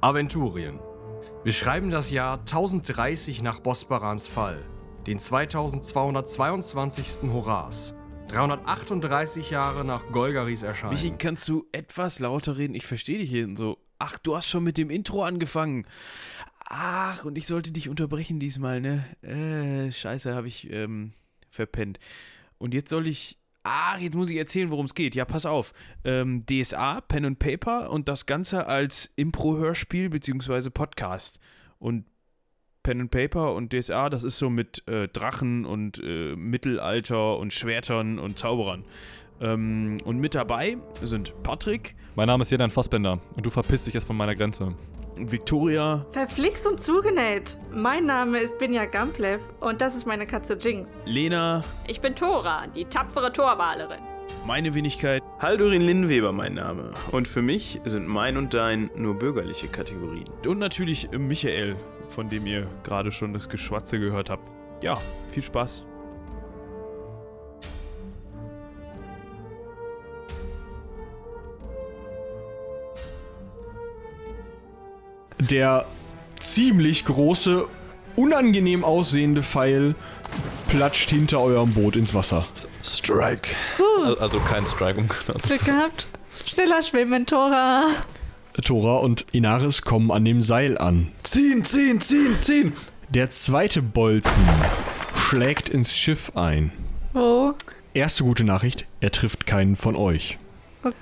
Aventurien. Wir schreiben das Jahr 1030 nach Bosbarans Fall, den 2222. Horas. 338 Jahre nach Golgaris Erscheinen. Michi, kannst du etwas lauter reden? Ich verstehe dich hier so. Ach, du hast schon mit dem Intro angefangen. Ach, und ich sollte dich unterbrechen diesmal, ne? Äh, scheiße, habe ich ähm, verpennt. Und jetzt soll ich. Ah, jetzt muss ich erzählen, worum es geht. Ja, pass auf. Ähm, DSA, Pen and Paper und das Ganze als Impro-Hörspiel bzw. Podcast. Und Pen and Paper und DSA, das ist so mit äh, Drachen und äh, Mittelalter und Schwertern und Zauberern. Ähm, und mit dabei sind Patrick, Mein Name ist Jedan Fassbender und du verpisst dich jetzt von meiner Grenze. Victoria, Verflixt und zugenäht. Mein Name ist Binja Gamplev und das ist meine Katze Jinx. Lena, Ich bin Tora, die tapfere Torwalerin. meine Wenigkeit. Haldurin Linnweber mein Name. Und für mich sind mein und dein nur bürgerliche Kategorien. Und natürlich Michael, von dem ihr gerade schon das Geschwatze gehört habt. Ja, viel Spaß. Der ziemlich große, unangenehm aussehende Pfeil platscht hinter eurem Boot ins Wasser. Strike. Al- Also kein Strike umgenutzt. Glück gehabt. Schneller schwimmen, Tora. Tora und Inaris kommen an dem Seil an. Ziehen, ziehen, ziehen, ziehen. Der zweite Bolzen schlägt ins Schiff ein. Wo? Erste gute Nachricht, er trifft keinen von euch.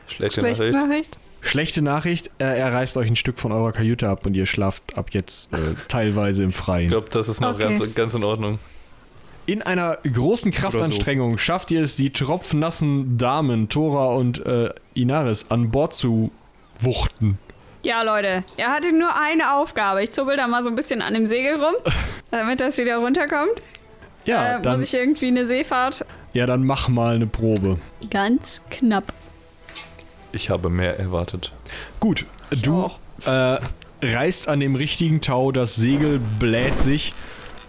Schlechte, Schlechte Nachricht. Nachricht. Schlechte Nachricht, äh, er reißt euch ein Stück von eurer Kajüte ab und ihr schlaft ab jetzt äh, teilweise im Ich Freien. glaube, das ist noch Okay. ganz, ganz in Ordnung. In einer großen Kraftanstrengung schafft ihr es, die tropfnassen Damen Tora und äh, Inaris an Bord zu wuchten. Ja, Leute, er hatte nur eine Aufgabe. Ich zubbel da mal so ein bisschen an dem Segel rum, damit das wieder runterkommt. Ja, äh, dann, muss ich irgendwie eine Seefahrt? ja, dann mach mal eine Probe. Ganz knapp. Ich habe mehr erwartet. Gut, du auch. äh, reißt an dem richtigen Tau, das Segel bläht sich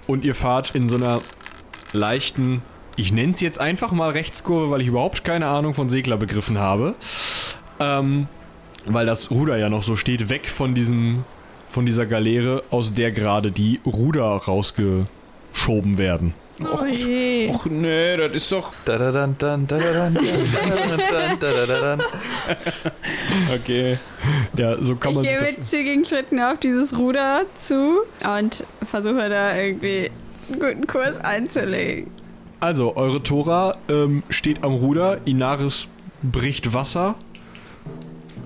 und ihr fahrt in so einer leichten, ich nenne es jetzt einfach mal Rechtskurve, weil ich überhaupt keine Ahnung von Seglerbegriffen habe. Ähm, weil das Ruder ja noch so steht, weg von diesem, von dieser Galeere, aus der gerade die Ruder rausgeschoben werden. Oh je. Och nee, das ist doch. Da da dann dann da da dann dann da da da dann. Okay. Ja, so kann Ich man sich gehe mit zügigen Schritten auf dieses Ruder zu und versuche da irgendwie einen guten Kurs einzulegen. Also, eure Tora ähm, steht am Ruder, Inaris bricht Wasser.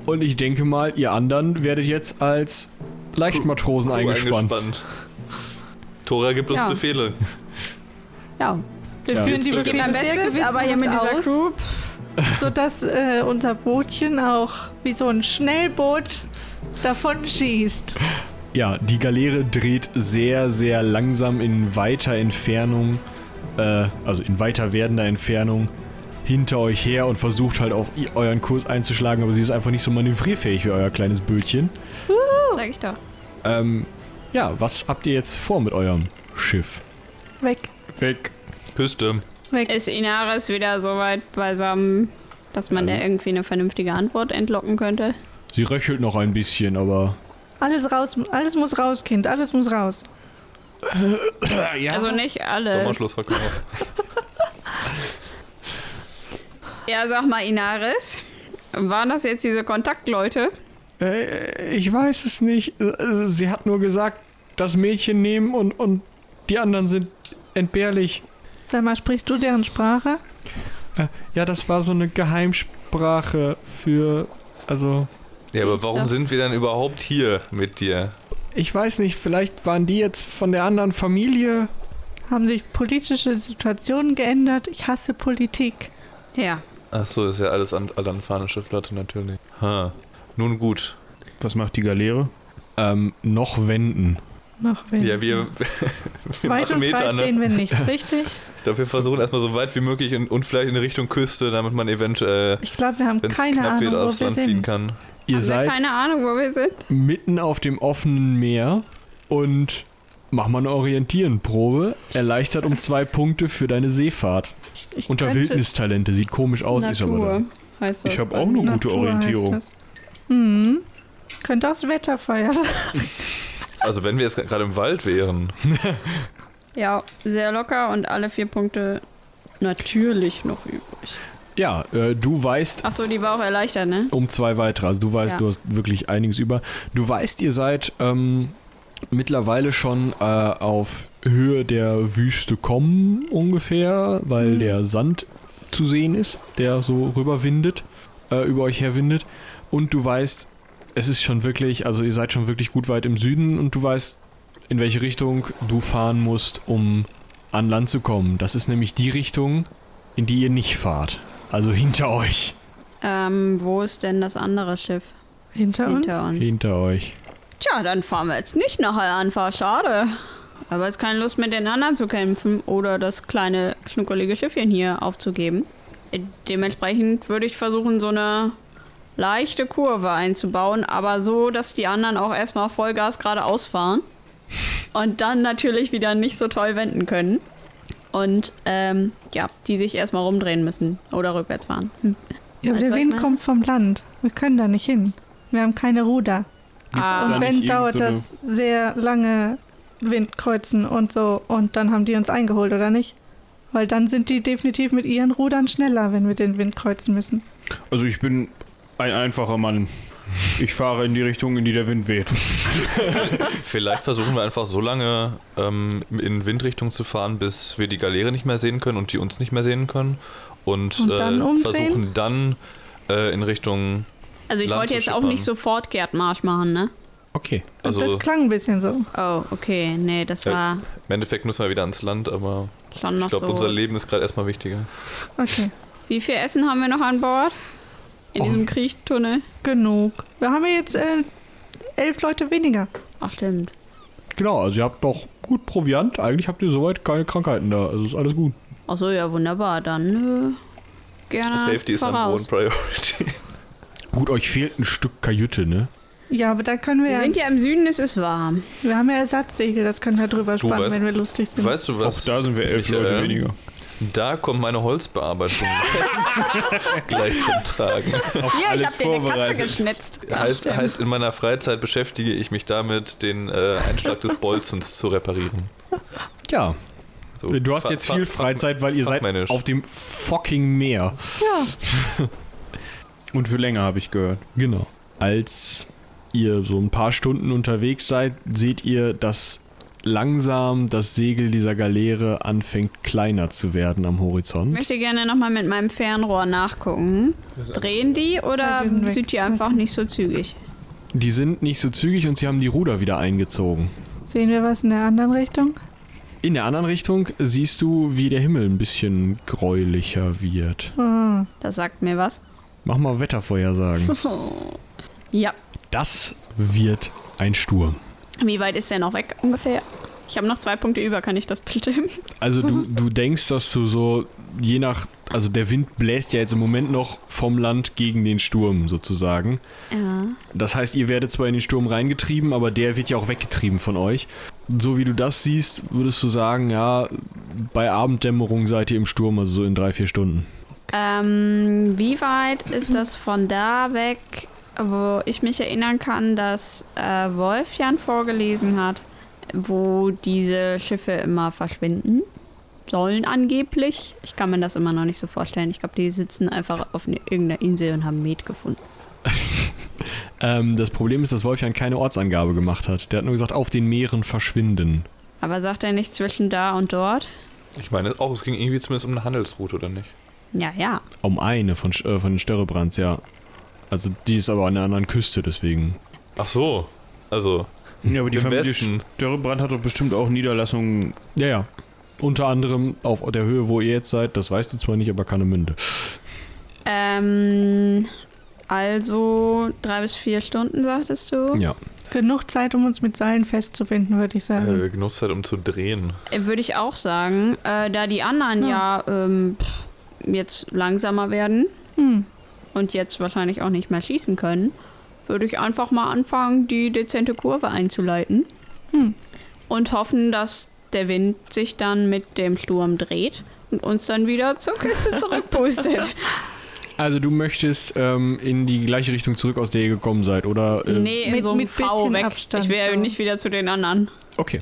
Und ich denke mal, ihr anderen werdet jetzt als Leichtmatrosen Crew eingespannt. Tora gibt uns Ja. Befehle. Ja, Wir Ja. führen die Befehle sehr Bestes, aber hier mit dieser Crew. aus, sodass äh, unser Bootchen auch wie so ein Schnellboot davon schießt. Ja, die Galeere dreht sehr, sehr langsam in weiter Entfernung, äh, also in weiter werdender Entfernung hinter euch her und versucht halt auf euren Kurs einzuschlagen, aber sie ist einfach nicht so manövrierfähig wie euer kleines Bötchen. Sag ich doch. Ähm, ja, was habt ihr jetzt vor mit eurem Schiff? Weg, Weg. Küste. weg. Ist Inaris wieder so weit beisammen, dass man da irgendwie eine vernünftige Antwort entlocken könnte? Sie röchelt noch ein bisschen, aber Alles raus, alles muss raus, Kind, alles muss raus. Also nicht alle. Sommerschlussverkauf. Ja, sag mal, Inaris. Waren das jetzt diese Kontaktleute? Äh, ich weiß es nicht. Äh, Sie hat nur gesagt, das Mädchen nehmen und, und die anderen sind entbehrlich. Sag mal, sprichst du deren Sprache? Äh, ja, das war so eine Geheimsprache für. Also, Ja, aber warum sind wir dann überhaupt hier mit dir? ich weiß nicht, vielleicht waren die jetzt von der anderen Familie. Haben sich politische Situationen geändert? Ich hasse Politik. Ja. Ach so, ist ja alles an alanfanische Flotte natürlich. Ha. Nun gut. Was macht die Galeere? Ähm, noch wenden. Noch wenn. Ja, wir, wir Weit machen und Meter, breit ne? sehen wir nichts, richtig? Ich glaube, wir versuchen erstmal so weit wie möglich in, und vielleicht in Richtung Küste, damit man eventuell, Ich glaube, wir haben keine Ahnung, wird, wo aufs wir Land sind. kann. Ihr Haben wir seid keine Ahnung, wo wir sind? mitten auf dem offenen Meer und mach mal eine Orientierenprobe. Erleichtert um zwei Punkte für deine Seefahrt. Ich Unter könnte- Wildnistalente. Sieht komisch aus, ist aber Natur dann. heißt das Ich hab bei auch eine gute Natur Orientierung. das. Mhm. Könnte auch das Wetterfeuer sein. Also wenn wir jetzt gerade im Wald wären. Ja, sehr locker und alle vier Punkte natürlich noch übrig. Ja, äh, du weißt Achso, die war auch erleichtert, ne? um zwei weitere. Also du weißt, Ja. du hast wirklich einiges über. Du weißt, ihr seid ähm, mittlerweile schon äh, auf Höhe der Wüste kommen ungefähr, weil der Sand zu sehen ist, der so rüberwindet, äh, über euch herwindet. Und du weißt, es ist schon wirklich, also ihr seid schon wirklich gut weit im Süden und du weißt, in welche Richtung du fahren musst, um an Land zu kommen. Das ist nämlich die Richtung, in die ihr nicht fahrt. Also hinter euch. Ähm, wo ist denn das andere Schiff? Hinter uns? Hinter uns. Hinter euch. Tja, dann fahren wir jetzt nicht nach Al-Anfa, schade. Aber jetzt keine Lust mit den anderen zu kämpfen oder das kleine schnuckelige Schiffchen hier aufzugeben. Äh, Dementsprechend würde ich versuchen, so eine leichte Kurve einzubauen, aber so, dass die anderen auch erstmal Vollgas geradeaus fahren und dann natürlich wieder nicht so toll wenden können. Und ähm, ja, die sich erstmal rumdrehen müssen oder rückwärts fahren. Hm. Ja, aber Weißt der Wind kommt vom Land. Wir können da nicht hin. Wir haben keine Ruder. Ah, Und wenn dauert so das sehr lange Windkreuzen und so. Und dann haben die uns eingeholt, oder nicht? Weil dann sind die definitiv mit ihren Rudern schneller, wenn wir den Wind kreuzen müssen. Also ich bin ein einfacher Mann. Ich fahre in die Richtung, in die der Wind weht. Vielleicht versuchen wir einfach so lange ähm, in Windrichtung zu fahren, bis wir die Galeere nicht mehr sehen können und die uns nicht mehr sehen können. Und, Und dann äh, versuchen dann äh, in Richtung. Also ich Land wollte jetzt auch nicht sofort Gerdmarsch machen, ne? Okay. Und Also das klang ein bisschen so. Oh, okay. Nee, das Ja. war im Endeffekt müssen wir wieder ans Land, aber ich glaube, so. unser Leben ist gerade erstmal wichtiger. Okay. Wie viel Essen haben wir noch an Bord? In Oh. diesem Kriechtunnel? Genug. Wir haben ja jetzt äh, elf Leute weniger. Ach, stimmt. Genau, also ihr habt doch gut Proviant. Eigentlich habt ihr soweit keine Krankheiten da. Also ist alles gut. Ach so, ja, wunderbar. Dann äh, gerne Safety ist am hohen. Priority. Gut, euch fehlt ein Stück Kajüte, ne? Ja, aber da können wir Wir ja. sind ja im Süden, es ist warm. Wir haben ja Ersatzsegel, das können wir drüber spannen, weißt- wenn wir lustig sind. Weißt du Auch was? da sind wir elf Ich, Leute äh, weniger. Da kommt meine Holzbearbeitung gleich zum Tragen. Auf Ja, ich alles hab dir eine Katze vorbereitet. geschnitzt. Heißt, heißt, in meiner Freizeit beschäftige ich mich damit, den äh, Einschlag des Bolzens zu reparieren. Ja. So, Du hast jetzt viel Freizeit, weil ihr seid auf dem fucking Meer. ja, Und für länger habe ich gehört. Genau. Als ihr so ein paar Stunden unterwegs seid, seht ihr, dass langsam das Segel dieser Galeere anfängt kleiner zu werden am Ich Horizont. möchte gerne nochmal mit meinem Fernrohr nachgucken. Drehen die oder sind die einfach nicht so zügig? Die sind nicht so zügig und sie haben die Ruder wieder eingezogen. sehen wir was in der anderen Richtung? In der anderen Richtung siehst du, wie der Himmel ein bisschen gräulicher wird. Ah, Das sagt mir was. Mach mal Wettervorhersagen. Ja. Das wird ein Sturm. Wie weit ist der noch weg ungefähr? Ich habe noch zwei Punkte über, kann ich das bestimmen? Also du, du denkst, dass du so, je nach, also der Wind bläst ja jetzt im Moment noch vom Land gegen den Sturm sozusagen. Ja. Das heißt, ihr werdet zwar in den Sturm reingetrieben, aber der wird ja auch weggetrieben von euch. So wie du das siehst, würdest du sagen, ja, bei Abenddämmerung seid ihr im Sturm, also so in drei, vier Stunden. Ähm, wie weit ist das von da weg, wo ich mich erinnern kann, dass äh, Wolfjan vorgelesen hat, wo diese Schiffe immer verschwinden sollen angeblich? Ich kann mir das immer noch nicht so vorstellen. Ich glaube, die sitzen einfach auf ne- irgendeiner Insel und haben Met gefunden. Ähm, das Problem ist, dass Wolfjan keine Ortsangabe gemacht hat. Der hat nur gesagt, auf den Meeren verschwinden. Aber sagt er nicht zwischen da und dort? Ich meine auch, es ging irgendwie zumindest um eine Handelsroute, oder nicht? Ja, ja. Um eine von, äh, von den Störrebrands, ja. Also die ist aber an der anderen Küste, deswegen. Ach so. Also, Ja, aber die Familie Westen. Störrebrand hat doch bestimmt auch Niederlassungen. Ja, ja. Unter anderem auf der Höhe, wo ihr jetzt seid, das weißt du zwar nicht, aber Kahnemünde. Ähm, also drei bis vier Stunden, sagtest du? Ja. genug Zeit, um uns mit Seilen festzubinden, würde ich sagen. äh, genug Zeit, um zu drehen. Äh, Würde ich auch sagen. Äh, da die anderen ja, ähm, pff, jetzt langsamer werden Hm. Und jetzt wahrscheinlich auch nicht mehr schießen können, würde ich einfach mal anfangen, die dezente Kurve einzuleiten. Hm. Und hoffen, dass der Wind sich dann mit dem Sturm dreht und uns dann wieder zur Küste zurückpustet. Also du möchtest ähm, in die gleiche Richtung zurück, aus der ihr gekommen seid, oder? Äh, nee, in mit- so einem mit V bisschen weg. Abstand ich ja so. nicht wieder zu den anderen. Okay.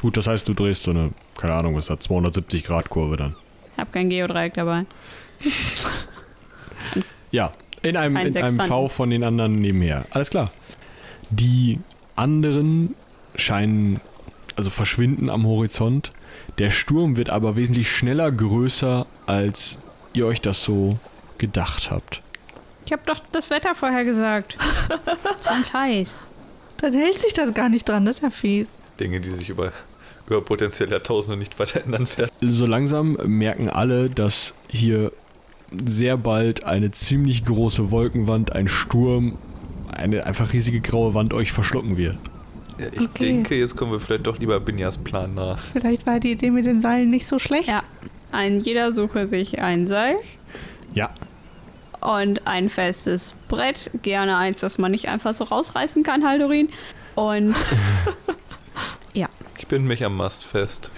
Gut, das heißt, du drehst so eine, keine Ahnung, was das, 270 Grad Kurve dann. Ich habe kein Geodreieck dabei. Ja, in einem, Ein in einem. V von den anderen nebenher. Alles klar. Die anderen scheinen, also verschwinden am Horizont. Der Sturm wird aber wesentlich schneller größer, als ihr euch das so gedacht habt. Ich habe doch das Wetter vorher gesagt. so ein Scheiß. Dann hält sich das gar nicht dran, das ist ja fies. Dinge, die sich über, über potenziell Jahrtausende nicht weiter ändern werden. So langsam merken alle, dass hier sehr bald eine ziemlich große Wolkenwand, ein Sturm, eine einfach riesige graue Wand euch verschlucken wird. Ja, ich Okay. denke, jetzt kommen wir vielleicht doch lieber Binjas Plan nach. Vielleicht war die Idee mit den Seilen nicht so schlecht. Ja. Ein jeder suche sich ein Seil Ja, und ein festes Brett. Gerne eins, das man nicht einfach so rausreißen kann, Haldorin. Und Ich bin mich am Mast fest.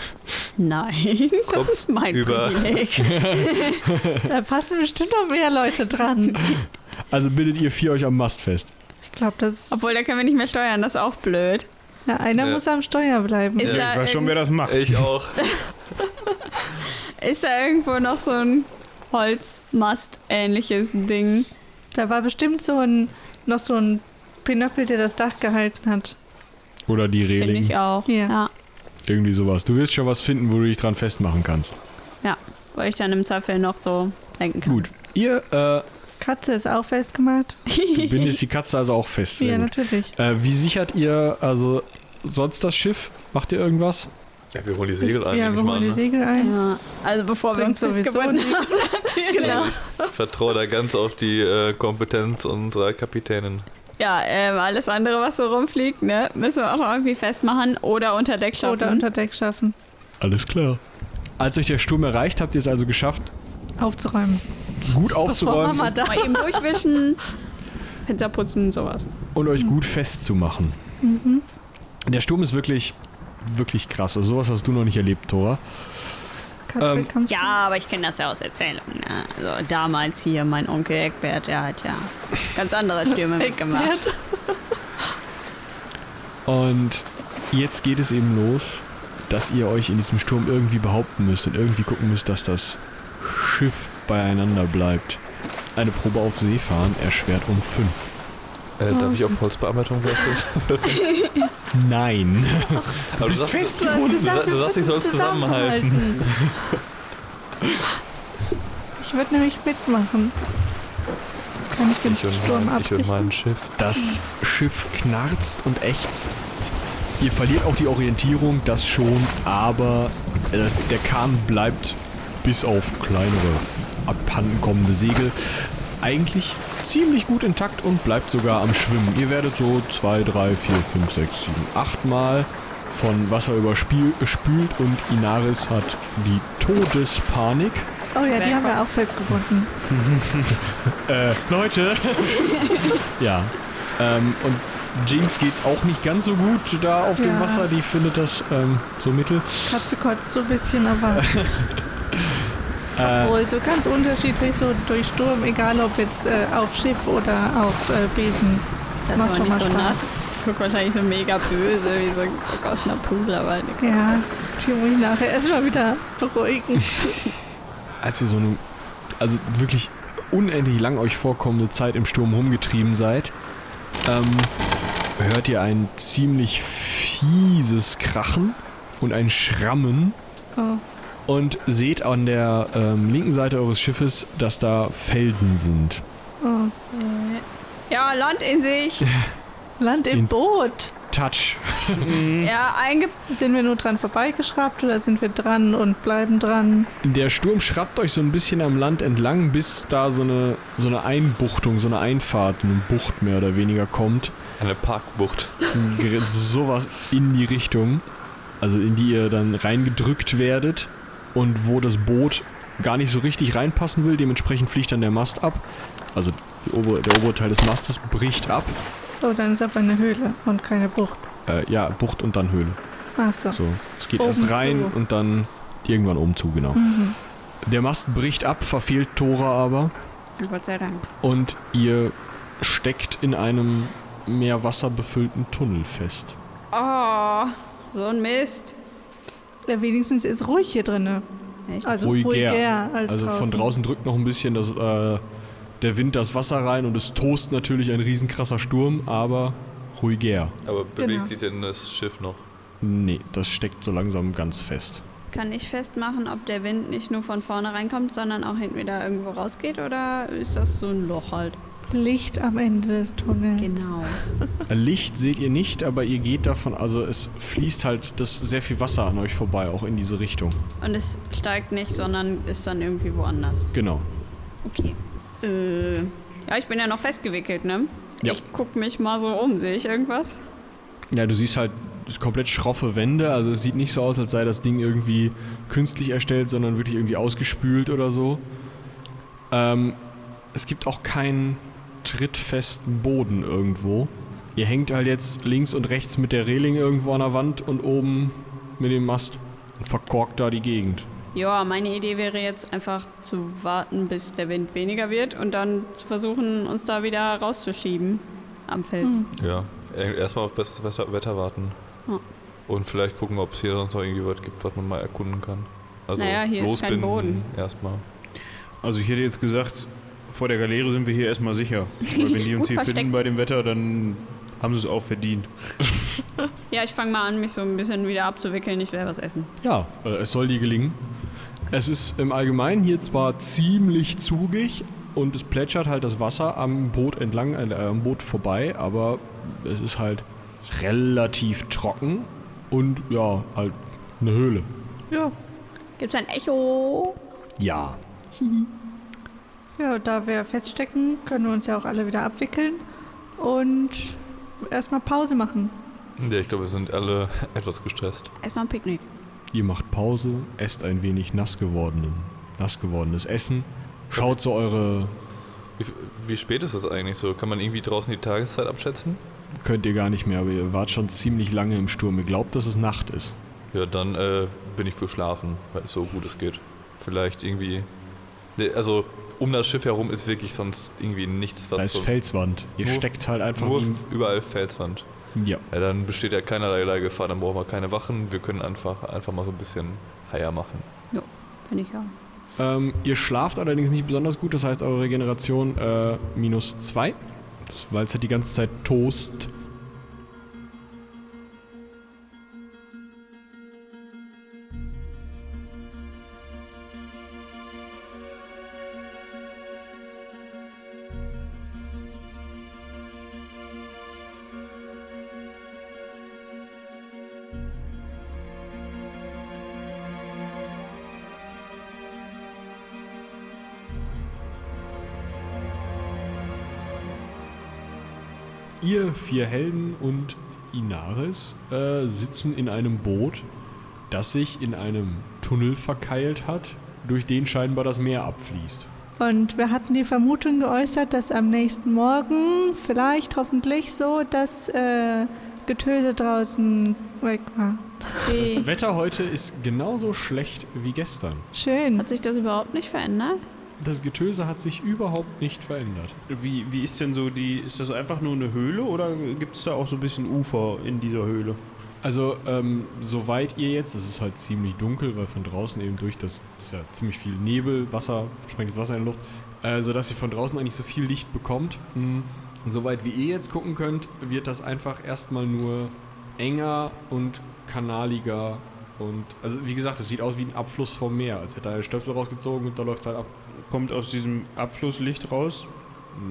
Nein, das Kopf ist mein über. Privileg. Da passen bestimmt noch mehr Leute dran. also bindet ihr vier euch am Mast fest. Ich glaube, das. Obwohl, da können wir nicht mehr steuern, das ist auch blöd. Ja, einer Ja. muss am Steuer bleiben. Ist Ja, ich weiß schon, wer das macht. Ich auch. Ist da irgendwo noch so ein Holzmast-ähnliches Ding? Da war bestimmt so ein noch so ein Pinöppel, der das Dach gehalten hat. Oder die Finde Reling. ich auch. Ja. ja. Irgendwie sowas. Du wirst schon was finden, wo du dich dran festmachen kannst. Wo ich dann im Zweifel noch so denken kann. Gut. Ihr äh, Katze ist auch festgemacht. du bindest die Katze also auch fest. Sehr Ja, gut. natürlich. Äh, wie sichert ihr also sonst das Schiff? Macht ihr irgendwas? Ja, wir holen die Segel ein, ja, wir holen die Ne? Segel ein. Ja, also bevor wir uns sowieso haben, natürlich. Genau. Ich vertraue da ganz auf die äh, Kompetenz unserer Kapitänin. Ja, ähm, alles andere, was so rumfliegt, ne, müssen wir auch irgendwie festmachen oder unter Deck schaffen. Oder unter Deck schaffen. Alles klar. Als euch der Sturm erreicht, habt ihr es also geschafft, Aufzuräumen. gut aufzuräumen Mama da. Mal eben durchwischen, Fenster putzen, sowas. und euch gut festzumachen. Mhm. Der Sturm ist wirklich, wirklich krass. Also sowas hast du noch nicht erlebt, Thora. Ähm? Ja, aber ich kenne das ja aus Erzählungen. Ne? Also damals hier mein Onkel Eckbert, der hat ja ganz andere Stürme mitgemacht. Und jetzt geht es eben los, dass ihr euch in diesem Sturm irgendwie behaupten müsst und irgendwie gucken müsst, dass das Schiff beieinander bleibt. Eine Probe auf See fahren erschwert um 5. Äh, darf ich auf Holzbearbeitung würfeln? Nein. Aber bist sagst- festgebunden. Du, du sagst, ich soll zusammenhalten. Ich würde nämlich mitmachen. Kann ich den Ich Sturm mein, ich und mein Schiff. Das Schiff knarzt und ächzt. Ihr verliert auch die Orientierung, das schon, aber äh, der Kahn bleibt bis auf kleinere abhandenkommende Segel eigentlich ziemlich gut intakt und bleibt sogar am Schwimmen. Ihr werdet so 2, 3, 4, 5, 6, 7, 8 Mal von Wasser überspült und Inaris hat die Todespanik. Oh ja, die haben wir auch festgebunden. Äh, Leute. ja. Ähm, und Jinx geht's auch nicht ganz so gut da auf dem Ja. Wasser. Die findet das ähm, so mittel. Katze kotzt so ein bisschen, aber Äh, wohl so ganz unterschiedlich, so durch Sturm, egal ob jetzt äh, auf Schiff oder auf äh, Besen. Das Macht schon nicht mal so Spaß. nass. Guck wahrscheinlich so mega böse, wie so ein Guck aus einer Pool, aber Ja, ich muss mich nachher erstmal wieder beruhigen. als ihr so eine, also wirklich unendlich lang euch vorkommende Zeit im Sturm rumgetrieben seid, ähm, hört ihr ein ziemlich fieses Krachen und ein Schrammen Oh. Und seht an der ähm, linken Seite eures Schiffes, dass da Felsen sind. Oh. Ja, Land in sich. Land im In- Boot. Touch. ja, einge... Sind wir nur dran vorbeigeschraubt oder sind wir dran und bleiben dran? Der Sturm schrappt euch so ein bisschen am Land entlang, bis da so eine, so eine Einbuchtung, so eine Einfahrt, eine Bucht mehr oder weniger kommt. Eine Parkbucht. Gerät sowas in die Richtung, also in die ihr dann reingedrückt werdet und wo das Boot gar nicht so richtig reinpassen will, dementsprechend fliegt dann der Mast ab. Also die obere, der obere Teil des Mastes bricht ab. Oh, dann ist aber eine Höhle und keine Bucht. Äh, ja, Bucht und dann Höhle. Ach so. So, es geht Oben erst rein zu. und dann irgendwann oben zu, genau. Mhm. Der Mast bricht ab, verfehlt Tora aber. Gott sei Dank. Und ihr steckt in einem meerwasserbefüllten Tunnel fest. Oh, so ein Mist. Ja, wenigstens ist ruhig hier drinne. Echt? Also Ruhiger. ruhiger als Also draußen. von draußen drückt noch ein bisschen das, äh, der Wind das Wasser rein und es tost natürlich ein riesenkrasser Sturm, aber ruhiger. Aber bewegt Genau. sich denn das Schiff noch? Nee, das steckt so langsam ganz fest. Kann ich festmachen, ob der Wind nicht nur von vorne reinkommt, sondern auch hinten wieder irgendwo rausgeht? Oder ist das so ein Loch halt? Licht am Ende des Tunnels. Genau. Licht seht ihr nicht, aber ihr geht davon, also es fließt halt das sehr viel Wasser an euch vorbei, auch in diese Richtung. Und es steigt nicht, sondern ist dann irgendwie woanders. Genau. Okay. Äh, ja, ich bin ja noch festgewickelt, ne? Ja. Ich guck mich mal so um. Sehe ich irgendwas? Ja, du siehst halt komplett schroffe Wände, also es sieht nicht so aus, als sei das Ding irgendwie künstlich erstellt, sondern wirklich irgendwie ausgespült oder so. Ähm, es gibt auch keinen trittfesten Boden irgendwo. Ihr hängt halt jetzt links und rechts mit der Reling irgendwo an der Wand und oben mit dem Mast und verkorkt da die Gegend. Ja, meine Idee wäre jetzt einfach zu warten, bis der Wind weniger wird und dann zu versuchen, uns da wieder rauszuschieben am Fels. Ja, e- erstmal auf besseres Wetter, Wetter warten. Ja. Und vielleicht gucken, ob es hier sonst noch irgendwie was gibt, was man mal erkunden kann. Also Naja, hier ist kein losbinden Boden. erstmal. Also ich hätte jetzt gesagt, vor der Galeere sind wir hier erstmal sicher. Weil wenn die uns hier versteckt. finden bei dem Wetter, dann haben sie es auch verdient. Ja, ich fange mal an, mich so ein bisschen wieder abzuwickeln. Ich will was essen. Ja, äh, es soll dir gelingen. Es ist im Allgemeinen hier zwar ziemlich zugig und es plätschert halt das Wasser am Boot entlang, äh, am Boot vorbei, aber es ist halt relativ trocken und ja, halt eine Höhle. Ja. Gibt's ein Echo? Ja. Ja, da wir feststecken, können wir uns ja auch alle wieder abwickeln und erstmal Pause machen. Ja, ich glaube, wir sind alle etwas gestresst. Erstmal ein Picknick. Ihr macht Pause, esst ein wenig nass, gewordenen, nass gewordenes Essen, schaut so eure, Wie, wie spät ist es eigentlich so? Kann man irgendwie draußen die Tageszeit abschätzen? könnt ihr gar nicht mehr, aber ihr wart schon ziemlich lange im Sturm. Ihr glaubt, dass es Nacht ist. Ja, dann äh, bin ich für Schlafen, weil es so gut es geht. Vielleicht irgendwie. Nee, also um das Schiff herum ist wirklich sonst irgendwie nichts, was da ist Felswand. Ihr nur- steckt halt einfach nur überall Felswand. Ja. Ja, dann besteht ja keinerlei Gefahr, dann brauchen wir keine Wachen. Wir können einfach, einfach mal so ein bisschen Haier machen. Finde ich auch. Ähm, ihr schlaft allerdings nicht besonders gut, das heißt eure Regeneration äh, minus 2, weil es halt die ganze Zeit toast. Vier Helden und Inaris äh, sitzen in einem Boot, das sich in einem Tunnel verkeilt hat, durch den scheinbar das Meer abfließt. Und wir hatten die Vermutung geäußert, dass am nächsten Morgen, vielleicht hoffentlich so, das äh, Getöse draußen weg war. Das Wetter heute ist genauso schlecht wie gestern. Schön. Hat sich das überhaupt nicht verändert? Das Getöse hat sich überhaupt nicht verändert. Wie, wie ist denn so die, ist das einfach nur eine Höhle oder gibt es da auch so ein bisschen Ufer in dieser Höhle? Also, ähm, soweit ihr jetzt, es ist halt ziemlich dunkel, weil von draußen eben durch das ist ja ziemlich viel Nebel, Wasser, versprengtes Wasser in der Luft, äh, sodass ihr von draußen eigentlich so viel Licht bekommt. Mhm. Soweit wie ihr jetzt gucken könnt, wird das einfach erstmal nur enger und kanaliger und, also wie gesagt, es sieht aus wie ein Abfluss vom Meer, als hätte er Stöpsel rausgezogen und da läuft es halt ab. Kommt aus diesem Abflusslicht raus?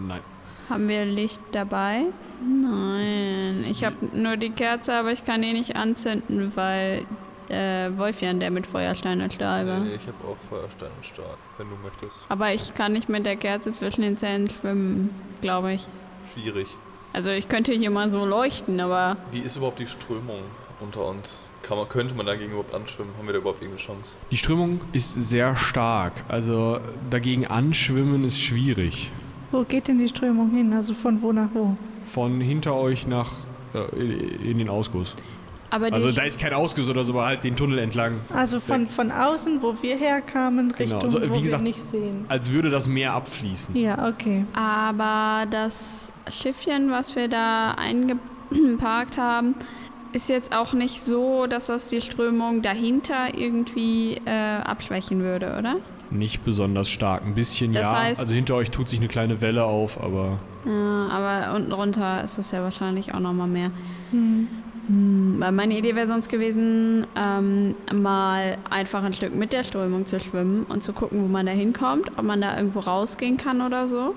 Nein. Haben wir Licht dabei? Nein. Ich habe nur die Kerze, aber ich kann die nicht anzünden, weil äh, Wolfjan der mit Feuerstein und Stahl war. Ich habe auch Feuerstein und Stahl, wenn du möchtest. Aber ich kann nicht mit der Kerze zwischen den Zähnen schwimmen, glaube ich. Schwierig. Also ich könnte hier mal so leuchten, aber Wie ist überhaupt die Strömung unter uns? Kann man, könnte man dagegen überhaupt anschwimmen? Haben wir da überhaupt irgendeine Chance? Die Strömung ist sehr stark, also dagegen anschwimmen ist schwierig. Wo geht denn die Strömung hin? Also von wo nach wo? Von hinter euch nach äh, in den Ausguss. Aber Also da ist kein Ausguss oder so, aber halt den Tunnel entlang. Also von, von außen, wo wir herkamen, Genau. Richtung, Also, wie wo gesagt- wir nicht sehen. Als würde das Meer abfließen. Ja, okay. Aber das Schiffchen, was wir da eingeparkt haben, ist jetzt auch nicht so, dass das die Strömung dahinter irgendwie äh, abschwächen würde, oder? Nicht besonders stark. Ein bisschen Das ja. heißt- also hinter euch tut sich eine kleine Welle auf, aber Ja, aber unten runter ist es ja wahrscheinlich auch nochmal mehr. Hm. Hm, weil meine Idee wäre sonst gewesen, ähm, mal einfach ein Stück mit der Strömung zu schwimmen und zu gucken, wo man da hinkommt, ob man da irgendwo rausgehen kann oder so.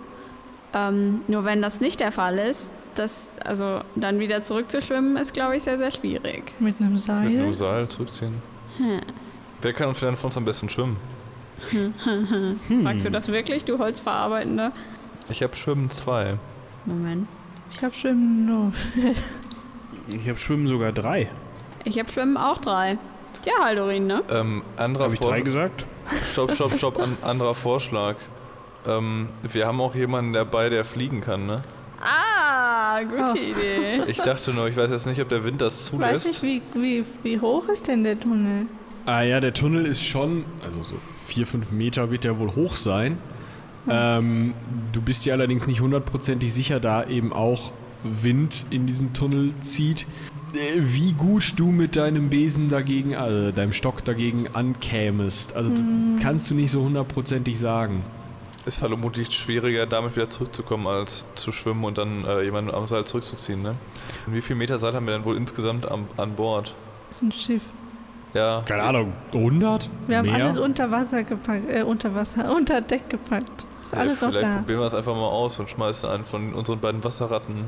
Ähm, nur wenn das nicht der Fall ist, das, also dann wieder zurückzuschwimmen, ist, glaube ich, sehr, sehr schwierig. Mit einem Mit Seil. einem Seil zurückziehen. Hm. Wer kann denn von uns am besten schwimmen? Magst du das wirklich, du Holzverarbeitende? Ich habe Schwimmen 2. Moment. Ich hab Schwimmen nur. Ich habe Schwimmen sogar drei. Ich habe Schwimmen auch drei. Ja, Haldorin, ne? Ähm, anderer Habe ich drei Vorschlag. gesagt? Stopp, stopp, stopp, an, anderer Vorschlag. Ähm, wir haben auch jemanden dabei, der fliegen kann, ne? Ah, gute Oh. Idee. Ich dachte nur, ich weiß jetzt nicht, ob der Wind das Ich weiß nicht, zulässt. wie, wie, wie hoch ist denn der Tunnel? Ah ja, der Tunnel ist schon, also so vier, fünf Meter wird der wohl hoch sein. Ähm, du bist dir allerdings nicht hundertprozentig sicher, da eben auch Wind in diesem Tunnel zieht. Äh, Wie gut du mit deinem Besen dagegen, also deinem Stock dagegen ankämest, also d- kannst du nicht so hundertprozentig sagen. Ist vermutlich schwieriger, damit wieder zurückzukommen, als zu schwimmen und dann äh, jemanden am Seil zurückzuziehen, ne? Und wie viel Meter Seil haben wir denn wohl insgesamt am, an Bord? Das ist ein Schiff. Ja, Keine Ahnung, 100? Wir haben Mehr? alles unter Wasser gepackt, äh, unter Wasser, unter Deck gepackt. Ist ja, alles noch vielleicht da. probieren wir es einfach mal aus und schmeißen einen von unseren beiden Wasserratten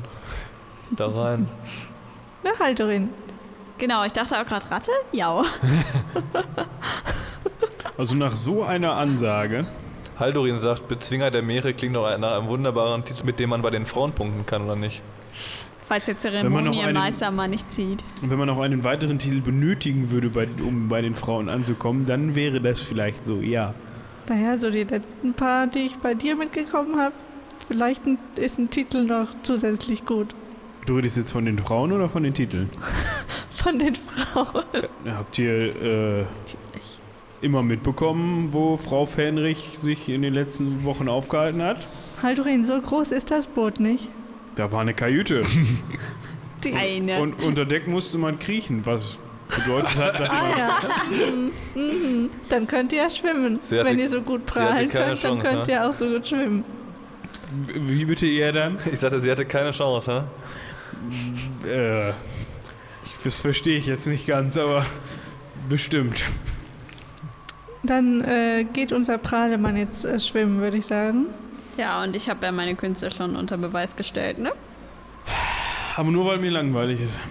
da rein. Na, Haldorin. Genau, ich dachte auch gerade Ratte? Ja. Also nach so einer Ansage. Haldorin sagt, Bezwinger der Meere klingt doch nach einem wunderbaren Titel, mit dem man bei den Frauen punkten kann, oder nicht? Falls der Zeremonienmeister mal nicht zieht. Und wenn man noch einen weiteren Titel benötigen würde, bei, um bei den Frauen anzukommen, dann wäre das vielleicht so, ja. Naja, so die letzten paar, die ich bei dir mitgekommen habe, vielleicht ist ein Titel noch zusätzlich gut. Du redest jetzt von den Frauen oder von den Titeln? Von den Frauen. Habt ihr äh, immer mitbekommen, wo Frau Fähnrich sich in den letzten Wochen aufgehalten hat? Haldorin, so groß ist das Boot nicht. Da war eine Kajüte. Die, Eine. Und unter Deck musste man kriechen, was bedeutet hat, dass ah man. ja. Mhm, mhm. Dann könnt ihr ja schwimmen. Sie hatte- Wenn ihr so gut sie hatte prahlen keine könnt, dann Chance, könnt ne? ihr auch so gut schwimmen. Wie bitte ihr dann? Ich sagte, sie hatte keine Chance, hä? Äh, das verstehe ich jetzt nicht ganz, aber bestimmt. Dann äh, geht unser Prahlemann jetzt äh, schwimmen, würde ich sagen. Ja, und ich habe ja meine Künste schon unter Beweis gestellt, ne? Aber nur weil mir langweilig ist.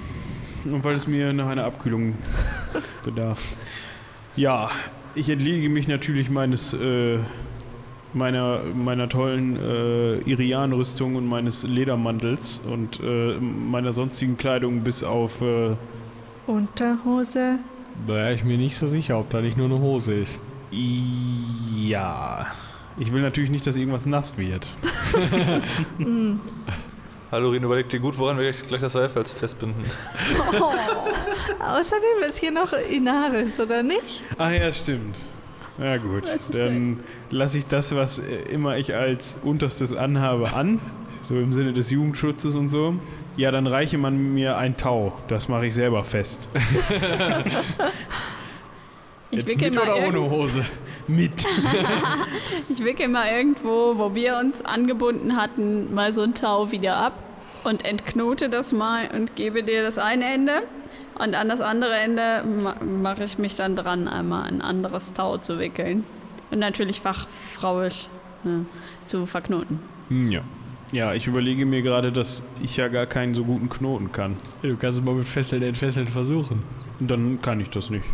Und weil es mir nach einer Abkühlung bedarf. Ja, ich entliege mich natürlich meines, äh, meiner, meiner tollen äh, Irian-Rüstung und meines Ledermantels und äh, meiner sonstigen Kleidung bis auf. Äh, Unterhose. Da wäre ich mir nicht so sicher, ob da nicht nur eine Hose ist. ja. Ich will natürlich nicht, dass irgendwas nass wird. Mhm. Haldorin, überleg dir gut, woran wir gleich, gleich das Seilfeld festbinden. Außerdem ist hier noch Inaris, oder nicht? Ach ja, stimmt. Ja gut, dann lasse ich das, was äh, immer ich als unterstes anhabe, an. So im Sinne des Jugendschutzes und so. Ja, dann reiche man mir ein Tau. Das mache ich selber fest. Ich Jetzt mit mal oder ohne Hose? Mit. ich wickel mal irgendwo, wo wir uns angebunden hatten, mal so ein Tau wieder ab und entknote das mal und gebe dir das eine Ende. Und an das andere Ende ma mache ich mich dann dran, einmal ein anderes Tau zu wickeln. Und natürlich fachfrauisch ne, zu verknoten. Hm, ja. Ja, ich überlege mir gerade, dass ich ja gar keinen so guten Knoten kann. Du kannst es mal mit Fesseln entfesseln versuchen. Und dann kann ich das nicht.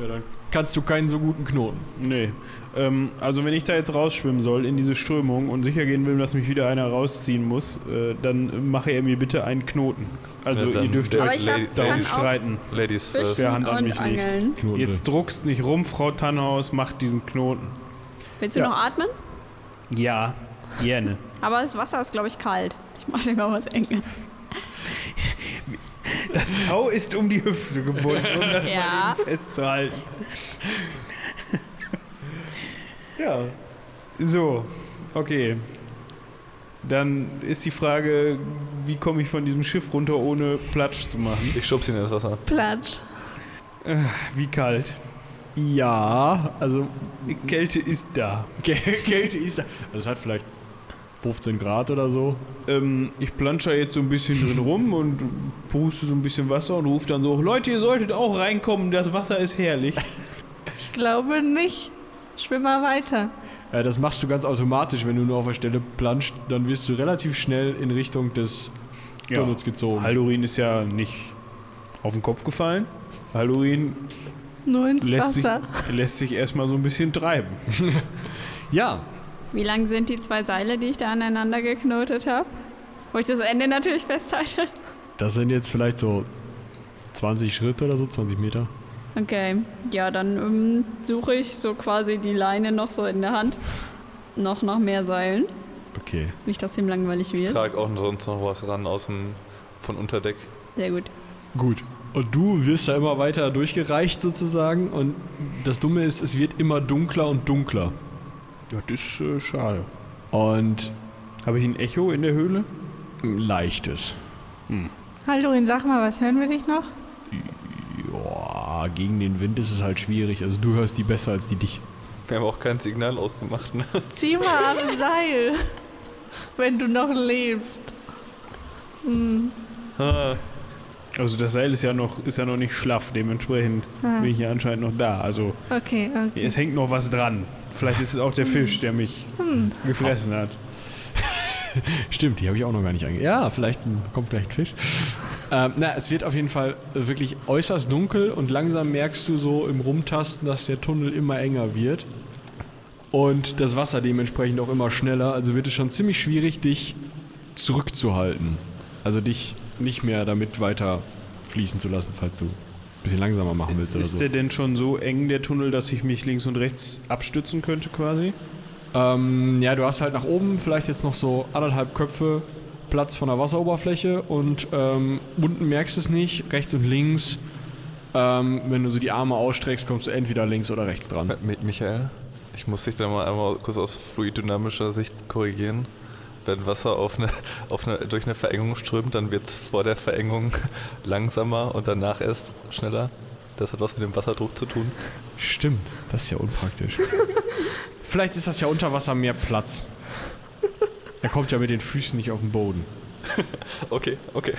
Ja, dann kannst du keinen so guten Knoten. Nee. Ähm, also wenn ich da jetzt rausschwimmen soll in diese Strömung und sicher gehen will, dass mich wieder einer rausziehen muss, äh, dann mache er mir bitte einen Knoten. Also Ja, ihr dürft euch darum streiten. Ladies first. Wer Hand an mich legt. Angeln. Knoten. Jetzt druckst nicht rum, Frau Tannhaus, macht diesen Knoten. Willst du Ja. noch atmen? Ja, gerne. Aber das Wasser ist, glaube ich, kalt. Ich mache dir mal was enge. Das Tau ist um die Hüfte gebunden, um das Ja. mal eben festzuhalten. ja. So, okay. Dann ist die Frage, wie komme ich von diesem Schiff runter, ohne Platsch zu machen? Ich schub's ihn in das Wasser. Platsch. Äh, Wie kalt? Ja, also Kälte ist da. Käl- Kälte ist da. Also es hat vielleicht 15 Grad oder so. Ähm, ich plansche jetzt so ein bisschen drin rum und puste so ein bisschen Wasser und rufe dann so, Leute, ihr solltet auch reinkommen, das Wasser ist herrlich. Ich glaube nicht. Schwimm mal weiter. Äh, das machst du ganz automatisch, wenn du nur auf der Stelle planscht, dann wirst du relativ schnell in Richtung des Ja. Tunnels gezogen. Haldorin ist ja nicht auf den Kopf gefallen. Ins lässt sich, Wasser. lässt sich erstmal so ein bisschen treiben. Ja, Wie lang sind die zwei Seile, die ich da aneinander geknotet habe? Wo ich das Ende natürlich festhalte. das sind jetzt vielleicht so 20 Schritte oder so, 20 Meter. Okay, ja, dann ähm, suche ich so quasi die Leine noch so in der Hand. Noch nach mehr Seilen. Okay. Nicht, dass ihm langweilig Ich wird. trage auch sonst noch was ran aus dem von Unterdeck. Sehr gut. Gut. Und du wirst da immer weiter durchgereicht sozusagen. Und das Dumme ist, es wird immer dunkler und dunkler. Ja, das ist äh, schade. Und Habe ich ein Echo in der Höhle? ein leichtes. Haldorin, sag mal, was hören wir dich noch? Ja, gegen den Wind ist es halt schwierig. Also du hörst die besser als die dich. Wir haben auch kein Signal ausgemacht. Ne? Zieh mal am Seil. Wenn du noch lebst. Hm. Ah, Also das Seil ist ja noch, ist ja noch nicht schlaff, dementsprechend Ah, bin ich ja anscheinend noch da. Also okay, okay. es hängt noch was dran. Vielleicht ist es auch der Fisch, der mich Hm. gefressen hat. Stimmt, die habe ich auch noch gar nicht ange... Ja, vielleicht kommt gleich ein Fisch. ähm, na, es wird auf jeden Fall wirklich äußerst dunkel und langsam merkst du so im Rumtasten, dass der Tunnel immer enger wird. Und das Wasser dementsprechend auch immer schneller. Also wird es schon ziemlich schwierig, dich zurückzuhalten. Also dich nicht mehr damit weiter fließen zu lassen, falls du bisschen langsamer machen willst oder Ist so. der denn schon so eng, der Tunnel, dass ich mich links und rechts abstützen könnte quasi? Ähm, ja, du hast halt nach oben vielleicht jetzt noch so anderthalb Köpfe Platz von der Wasseroberfläche und ähm, unten merkst du es nicht, rechts und links. Ähm, wenn du so die Arme ausstreckst, kommst du entweder links oder rechts dran. mit Michael, ich muss dich da mal einmal kurz aus fluiddynamischer Sicht korrigieren. Wenn Wasser auf eine, auf eine, durch eine Verengung strömt, dann wird es vor der Verengung langsamer und danach erst schneller. Das hat was mit dem Wasserdruck zu tun. Stimmt, das ist ja unpraktisch. vielleicht ist das ja unter Wasser mehr Platz. Er kommt ja mit den Füßen nicht auf den Boden. Okay, okay.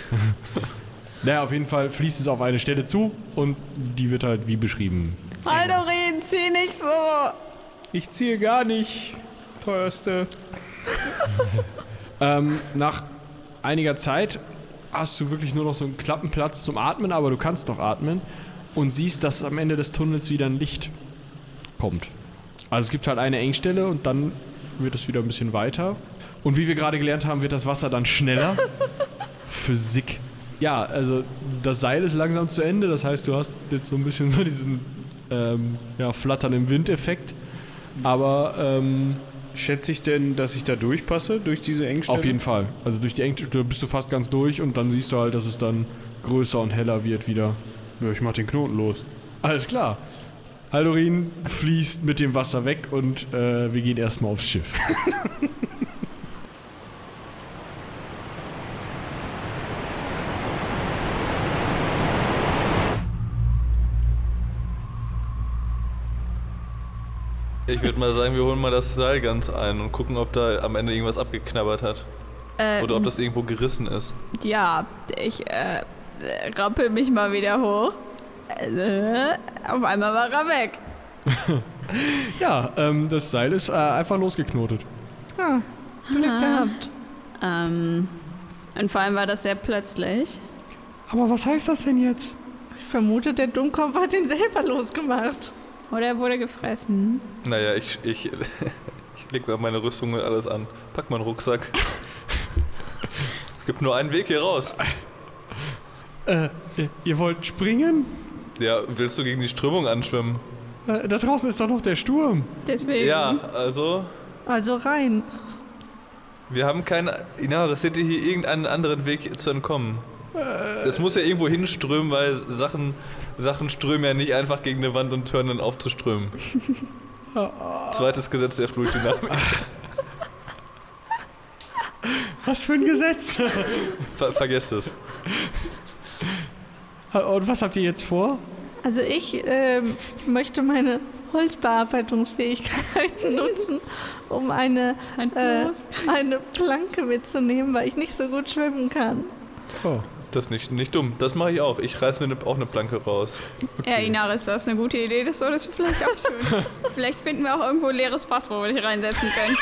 Naja, auf jeden Fall fließt es auf eine Stelle zu und die wird halt wie beschrieben. Haldorin, zieh nicht so! Ich ziehe gar nicht, teuerste. Ähm, nach einiger Zeit hast du wirklich nur noch so einen Klappenplatz zum Atmen, aber du kannst noch atmen und siehst, dass am Ende des Tunnels wieder ein Licht kommt. Also es gibt halt eine Engstelle und dann wird es wieder ein bisschen weiter. Und wie wir gerade gelernt haben, wird das Wasser dann schneller. Physik. Ja, also das Seil ist langsam zu Ende, das heißt, du hast jetzt so ein bisschen so diesen ähm, ja, Flattern im Wind-Effekt. Aber ähm, Schätze ich denn, dass ich da durchpasse, durch diese Engstelle? auf jeden Fall. Also durch die Engstelle bist du fast ganz durch und dann siehst du halt, dass es dann größer und heller wird wieder. Ja, ich mach den Knoten los. Alles klar. Haldorin fließt mit dem Wasser weg und äh, wir gehen erstmal aufs Schiff. Ich würde mal sagen, wir holen mal das Seil ganz ein und gucken, ob da am Ende irgendwas abgeknabbert hat. Äh, Oder ob das irgendwo gerissen ist. ja, ich äh, rappel mich mal wieder hoch. Äh, auf einmal war er weg. Ja, ähm, das Seil ist äh, einfach losgeknotet. Ah, Glück gehabt. Ähm, und vor allem war das sehr plötzlich. Aber was heißt das denn jetzt? Ich vermute, der Dummkopf hat ihn selber losgemacht. Oder er wurde gefressen. Naja, ich, ich, ich leg mir meine Rüstung und alles an. Pack meinen Rucksack. es gibt nur einen Weg hier raus. Äh, ihr, ihr wollt springen? Ja, willst du gegen die Strömung anschwimmen? Äh, da draußen ist doch noch der Sturm. Deswegen. Ja, also, Also rein. wir haben keinen. Ina, seht ihr hier irgendeinen anderen Weg zu entkommen? Es muss ja irgendwo hinströmen, weil Sachen, Sachen strömen ja nicht einfach gegen eine Wand und hören dann auf zu strömen. Zweites Gesetz der Fluiddynamik. Was für ein Gesetz? Ver vergesst es. Und was habt ihr jetzt vor? Also ich ähm, möchte meine Holzbearbeitungsfähigkeiten nutzen, um eine, Ein äh, eine Planke mitzunehmen, weil ich nicht so gut schwimmen kann. Oh. Das ist nicht, nicht dumm. Das mache ich auch. Ich reiß mir ne, auch eine Planke raus. Ja, Inaris, das ist eine gute Idee. Das solltest du vielleicht auch tun. vielleicht finden wir auch irgendwo ein leeres Fass, wo wir dich reinsetzen können.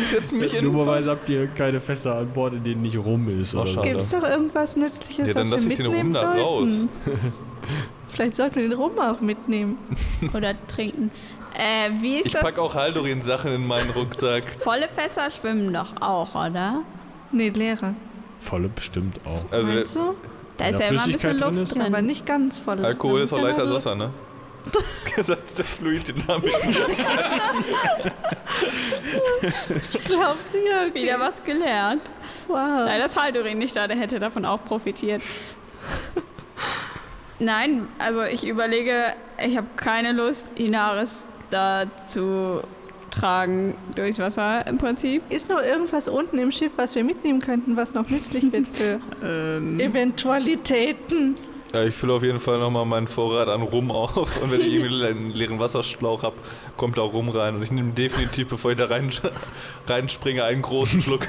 Ich setze mich in Dummerweise habt ihr keine Fässer an Bord, in denen nicht rum ist. Oh. Gibt es doch irgendwas Nützliches, Ja, dann was lass wir ich den mitnehmen Rum da sollten? raus. Vielleicht sollten wir den Rum auch mitnehmen. Oder trinken. Äh, wie ist Ich das? pack auch Haldorin Sachen in meinen Rucksack. Volle Fässer schwimmen doch auch, oder? Nee, leerer. Volle bestimmt auch. Also Meinst du? Da ist ja immer ein bisschen drin Luft ist? drin. Aber nicht ganz voll. Alkohol ist auch leichter als Wasser, ne? Gesetz der Fluiddynamik. Ich glaube, ja, okay. Wieder was gelernt. Wow. Leider ist Haldorin nicht da, der hätte davon auch profitiert. Nein, also ich überlege, ich habe keine Lust, Inaris da zu tragen durchs Wasser im Prinzip. Ist noch irgendwas unten im Schiff, was wir mitnehmen könnten, was noch nützlich wird für Eventualitäten? Ja, ich fülle auf jeden Fall nochmal meinen Vorrat an Rum auf. Und wenn ich irgendwie einen leeren Wasserschlauch habe, kommt da Rum rein. Und ich nehme definitiv, bevor ich da rein, reinspringe, einen großen Schluck.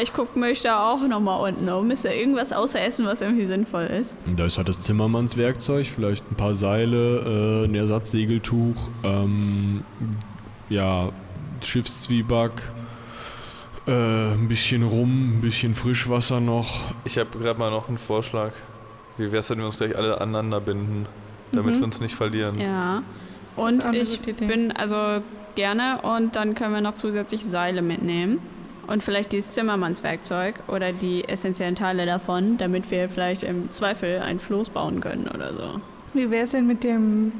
Ich gucke mich da auch nochmal unten um. Ist da irgendwas außer Essen, was irgendwie sinnvoll ist? Da ist halt das Zimmermannswerkzeug, vielleicht ein paar Seile, äh, ein Ersatzsegeltuch, ähm, ja, Schiffszwieback, äh, ein bisschen Rum, ein bisschen Frischwasser noch. Ich habe gerade mal noch einen Vorschlag. Wie wär's, wenn wir uns gleich alle aneinander binden, damit Mhm. wir uns nicht verlieren? Ja. Und ich bin also gerne und dann können wir noch zusätzlich Seile mitnehmen. Und vielleicht dieses Zimmermannswerkzeug oder die essentiellen Teile davon, damit wir vielleicht im Zweifel ein Floß bauen können oder so. Wie wäre es denn mit dem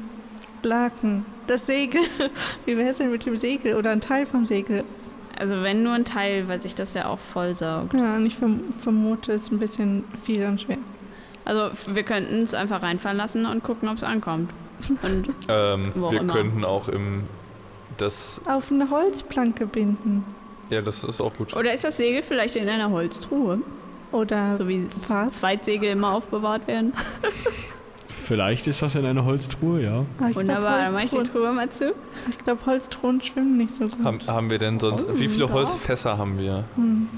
Laken? Das Segel. Wie wäre es denn mit dem Segel oder ein Teil vom Segel? Also wenn nur ein Teil, weil sich das ja auch vollsaugt. Ja, und ich verm vermute, es ist ein bisschen viel und schwer. Also wir könnten es einfach reinfallen lassen und gucken, ob es ankommt. Und Ähm, wir immer. könnten auch im. Das. Auf eine Holzplanke binden. Ja, das ist auch gut. oder ist das Segel vielleicht in einer Holztruhe, Oder so wie was? Zweitsegel immer aufbewahrt werden? Vielleicht ist das in einer Holztruhe, ja. Ah, ich Wunderbar, dann mache ich die glaube, Truhe mal zu. glaub, Holztruhen schwimmen nicht so gut. Haben, haben wir denn sonst. Oh, wie viele ja. Holzfässer haben wir? Hm.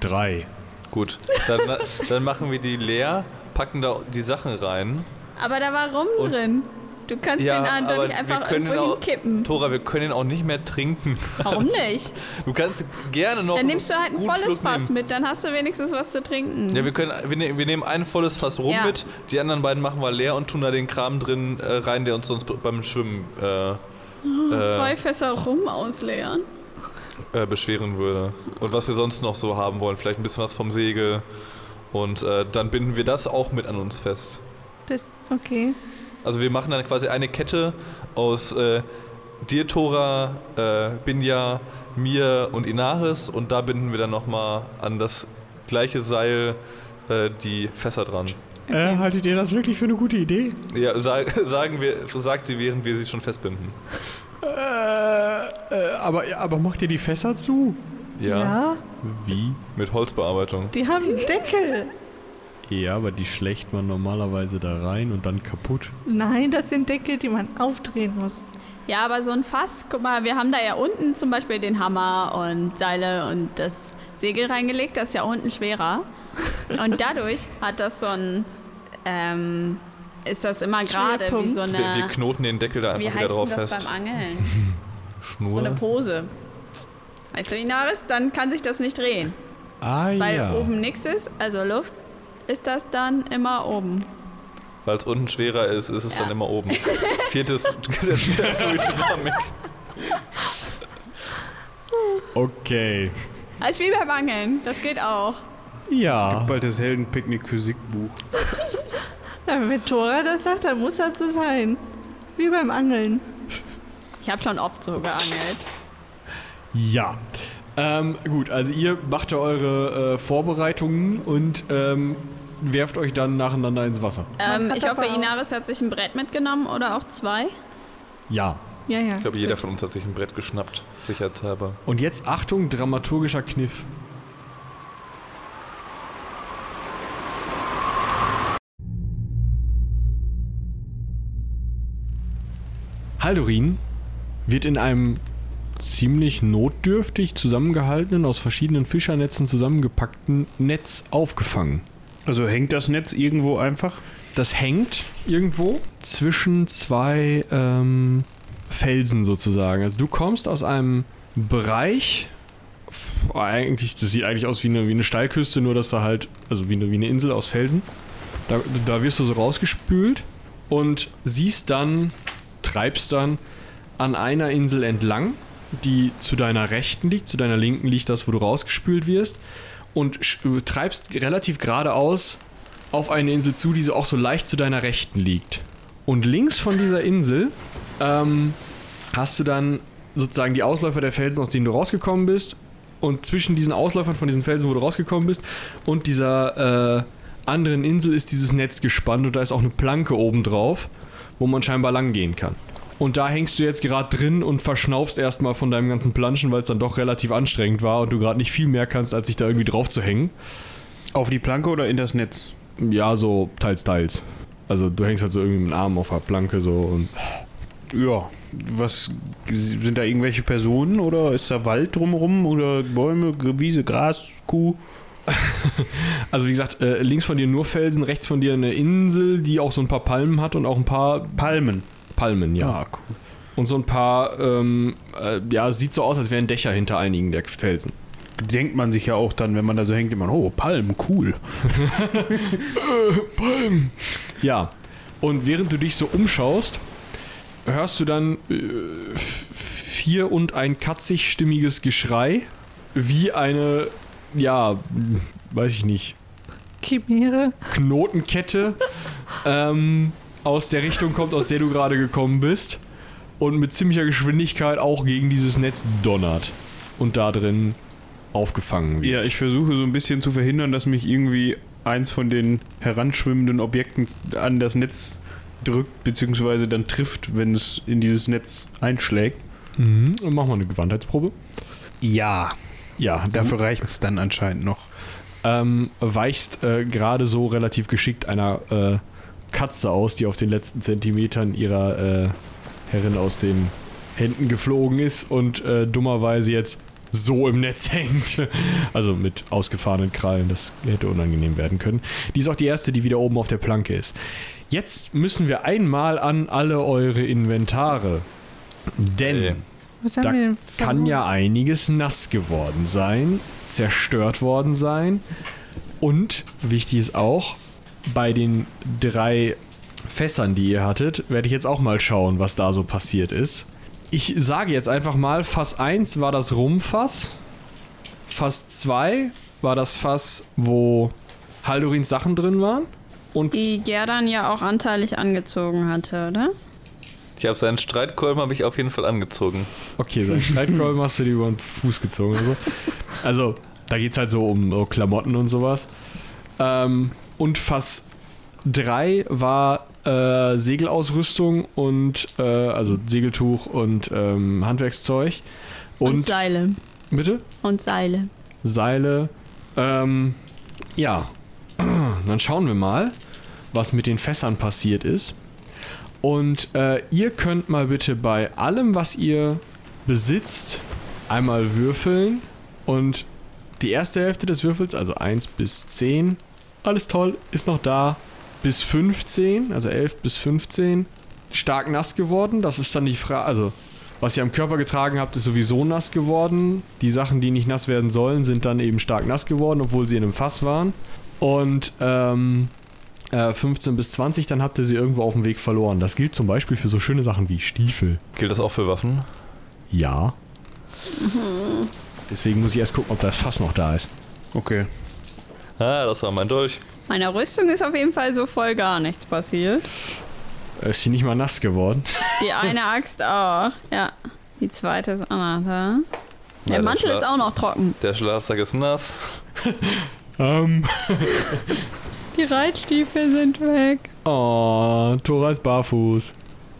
Drei. Gut. Dann, dann machen wir die leer, packen da die Sachen rein. Aber da war Rum Und- drin. Du kannst Ja, den an aber doch nicht einfach können irgendwo auch- hinkippen. Tora, wir können ihn auch nicht mehr trinken. Warum nicht? Du kannst gerne noch. Dann nimmst du halt ein volles Schluck Fass nehmen. mit, dann hast du wenigstens was zu trinken. Ja, wir, können, wir, ne, wir nehmen ein volles Fass rum Ja. mit, die anderen beiden machen wir leer und tun da den Kram drin äh, rein, der uns sonst beim Schwimmen äh, äh, Zwei Fässer Rum ausleeren. äh, beschweren würde. Und was wir sonst noch so haben wollen, vielleicht ein bisschen was vom Segel. Und äh, dann binden wir das auch mit an uns fest. Das, okay. Also wir machen dann quasi eine Kette aus äh, dir, Tora, äh, Binja, mir und Inaris und da binden wir dann nochmal an das gleiche Seil äh, die Fässer dran. Äh, haltet ihr das wirklich für eine gute Idee? Ja, sag, sagen wir, sagt sie, während wir sie schon festbinden. Äh, äh, aber, aber macht ihr die Fässer zu? Ja, Wie? mit Holzbearbeitung. die haben einen Deckel. Ja, aber die schlägt man normalerweise da rein und dann kaputt. Nein, das sind Deckel, die man aufdrehen muss. Ja, aber so ein Fass, guck mal, wir haben da ja unten zum Beispiel den Hammer und Seile und das Segel reingelegt, das ist ja unten schwerer. Und dadurch hat das so ein, ähm, ist das immer gerade wie so eine, Wir, wir knoten den Deckel da wie einfach wieder heißt drauf das fest. beim Angeln? Schnur. So eine Pose. Weißt du, Inaris, dann kann sich das nicht drehen. Ah Weil ja. oben nichts ist, also Luft, ist das dann immer oben. Weil es unten schwerer ist, ist es Ja. dann immer oben. Viertes Gesetz der Fluiddynamik. Okay. Als wie beim Angeln, das geht auch. Ja. Bald das Heldenpicknick Physikbuch. Ja, wenn Tora das sagt, dann muss das so sein. Wie beim Angeln. Ich habe schon oft so geangelt. Ja. Ähm, gut, also ihr macht da eure äh, Vorbereitungen und ähm, werft euch dann nacheinander ins Wasser. Ähm, ich hoffe, Inaris hat sich ein Brett mitgenommen oder auch zwei. Ja. Ja, ja. Ich glaube, jeder von uns hat sich ein Brett geschnappt, sicherheitshalber. Und jetzt Achtung, dramaturgischer Kniff. Haldorin wird in einem ziemlich notdürftig zusammengehaltenen, aus verschiedenen Fischernetzen zusammengepackten Netz aufgefangen. Also hängt das Netz irgendwo einfach? Das hängt irgendwo zwischen zwei ähm, Felsen sozusagen. Also du kommst aus einem Bereich, eigentlich, das sieht eigentlich aus wie eine, wie eine Steilküste, nur dass da halt, also wie eine, wie eine Insel aus Felsen. Da, da wirst du so rausgespült und siehst dann, treibst dann an einer Insel entlang, die zu deiner rechten liegt, zu deiner linken liegt das, wo du rausgespült wirst und sch- treibst relativ geradeaus auf eine Insel zu, die so auch so leicht zu deiner Rechten liegt. Und links von dieser Insel ähm, hast du dann sozusagen die Ausläufer der Felsen, aus denen du rausgekommen bist. Und zwischen diesen Ausläufern von diesen Felsen, wo du rausgekommen bist, und dieser äh, anderen Insel ist dieses Netz gespannt und da ist auch eine Planke oben drauf, wo man scheinbar lang gehen kann. Und da hängst du jetzt gerade drin und verschnaufst erstmal von deinem ganzen Planschen, weil es dann doch relativ anstrengend war und du gerade nicht viel mehr kannst, als sich da irgendwie drauf zu hängen. Auf die Planke oder in das Netz? Ja, so teils, teils. Also du hängst halt so irgendwie mit dem Arm auf der Planke so und. Ja. Was sind da irgendwelche Personen oder ist da Wald drumherum oder Bäume, Wiese, Gras, Kuh? Also wie gesagt, äh, links von dir nur Felsen, rechts von dir eine Insel, die auch so ein paar Palmen hat und auch ein paar Palmen. Palmen, ja. Ah, cool. Und so ein paar, ähm, äh, ja, sieht so aus, als wären Dächer hinter einigen der Felsen. Denkt man sich ja auch dann, wenn man da so hängt, immer, oh, Palmen, cool. Ja. Und während du dich so umschaust, hörst du dann äh, vier und ein katzigstimmiges Geschrei, wie eine, ja, weiß ich nicht, Chimäre. Knotenkette ähm, aus der Richtung kommt, aus der du gerade gekommen bist und mit ziemlicher Geschwindigkeit auch gegen dieses Netz donnert und da drin aufgefangen wird. Ja, ich versuche so ein bisschen zu verhindern, dass mich irgendwie eins von den heranschwimmenden Objekten an das Netz drückt, beziehungsweise dann trifft, wenn es in dieses Netz einschlägt. Mhm. Und mach mal eine Gewandheitsprobe. Ja, Ja, dafür reicht es dann anscheinend noch. ähm, weichst äh, gerade so relativ geschickt einer äh, Katze aus, die auf den letzten Zentimetern ihrer äh, Herrin aus den Händen geflogen ist und äh, dummerweise jetzt so im Netz hängt. Also mit ausgefahrenen Krallen, das hätte unangenehm werden können. Die ist auch die erste, die wieder oben auf der Planke ist. Jetzt müssen wir einmal an alle eure Inventare. Denn haben Da wir denn kann ja einiges nass geworden sein, zerstört worden sein. Und wichtig ist auch, bei den drei Fässern, die ihr hattet, werde ich jetzt auch mal schauen, was da so passiert ist. Ich sage jetzt einfach mal, Fass 1 war das Rumfass. Fass 2 war das Fass, wo Haldorins Sachen drin waren. Und Die Gerdan ja auch anteilig angezogen hatte, oder? Ich habe seinen Streitkolben habe ich auf jeden Fall angezogen. Okay, sein Streitkolben hast du dir über den Fuß gezogen oder so. Also, da geht es halt so um so Klamotten und sowas. Ähm, und Fass 3 war äh, Segelausrüstung und, äh, also Segeltuch und ähm, Handwerkszeug. Und, Und, Seile. bitte? Und Seile. Seile. Ähm, ja. Dann schauen wir mal, was mit den Fässern passiert ist. Und äh, ihr könnt mal bitte bei allem, was ihr besitzt, einmal würfeln. Und die erste Hälfte des Würfels, also 1 bis 10, alles toll, ist noch da. Bis 15, also 11 bis 15, stark nass geworden. Das ist dann die Frage, also was ihr am Körper getragen habt, ist sowieso nass geworden. Die Sachen, die nicht nass werden sollen, sind dann eben stark nass geworden, obwohl sie in einem Fass waren. Und ähm, äh, 15 bis 20, dann habt ihr sie irgendwo auf dem Weg verloren. Das gilt zum Beispiel für so schöne Sachen wie Stiefel. Gilt das auch für Waffen? Ja. Deswegen muss ich erst gucken, ob das Fass noch da ist. Okay. Ah, das war mein Dolch. Meiner Rüstung ist auf jeden Fall so voll gar nichts passiert. Äh, Ist sie nicht mal nass geworden? Die eine Axt auch. Ja. Die zweite ist auch noch da. Der Ja, Mantel Schla- ist auch noch trocken. Der Schlafsack ist nass. Ähm, Die Reitstiefel sind weg. oh, Tora ist barfuß.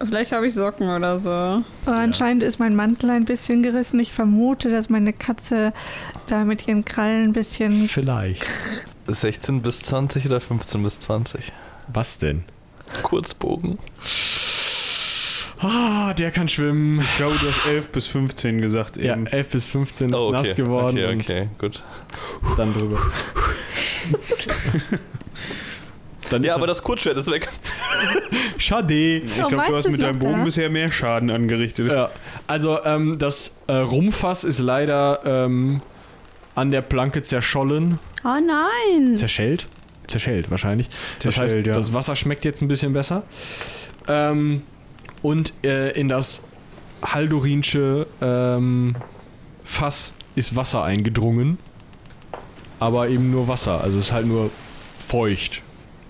Vielleicht habe ich Socken oder so. Aber anscheinend ist mein Mantel ein bisschen gerissen. Ich vermute, dass meine Katze da mit ihren Krallen ein bisschen. Vielleicht. 16 bis 20 oder 15 bis 20? Was denn? Kurzbogen. Ah, der kann schwimmen. Ich glaube, du hast 11 bis 15 gesagt Ja, eben. 11 bis 15 ist Oh, okay. nass geworden Okay, okay, gut. dann drüber. dann Ja, ist aber er- das Kurzschwert ist weg. Schade. Ich Oh, glaube, meins du hast mit deinem Bogen da. bisher mehr Schaden angerichtet. Ja, also ähm, das äh, Rumpfass ist leider ähm, an der Planke zerschollen. Oh nein. Zerschellt? Zerschellt wahrscheinlich. das heißt, Zerschellt, ja. das Wasser schmeckt jetzt ein bisschen besser. Ähm, und äh, in das Haldorinsche ähm, Fass ist Wasser eingedrungen. Aber eben nur Wasser. Also es ist halt nur feucht.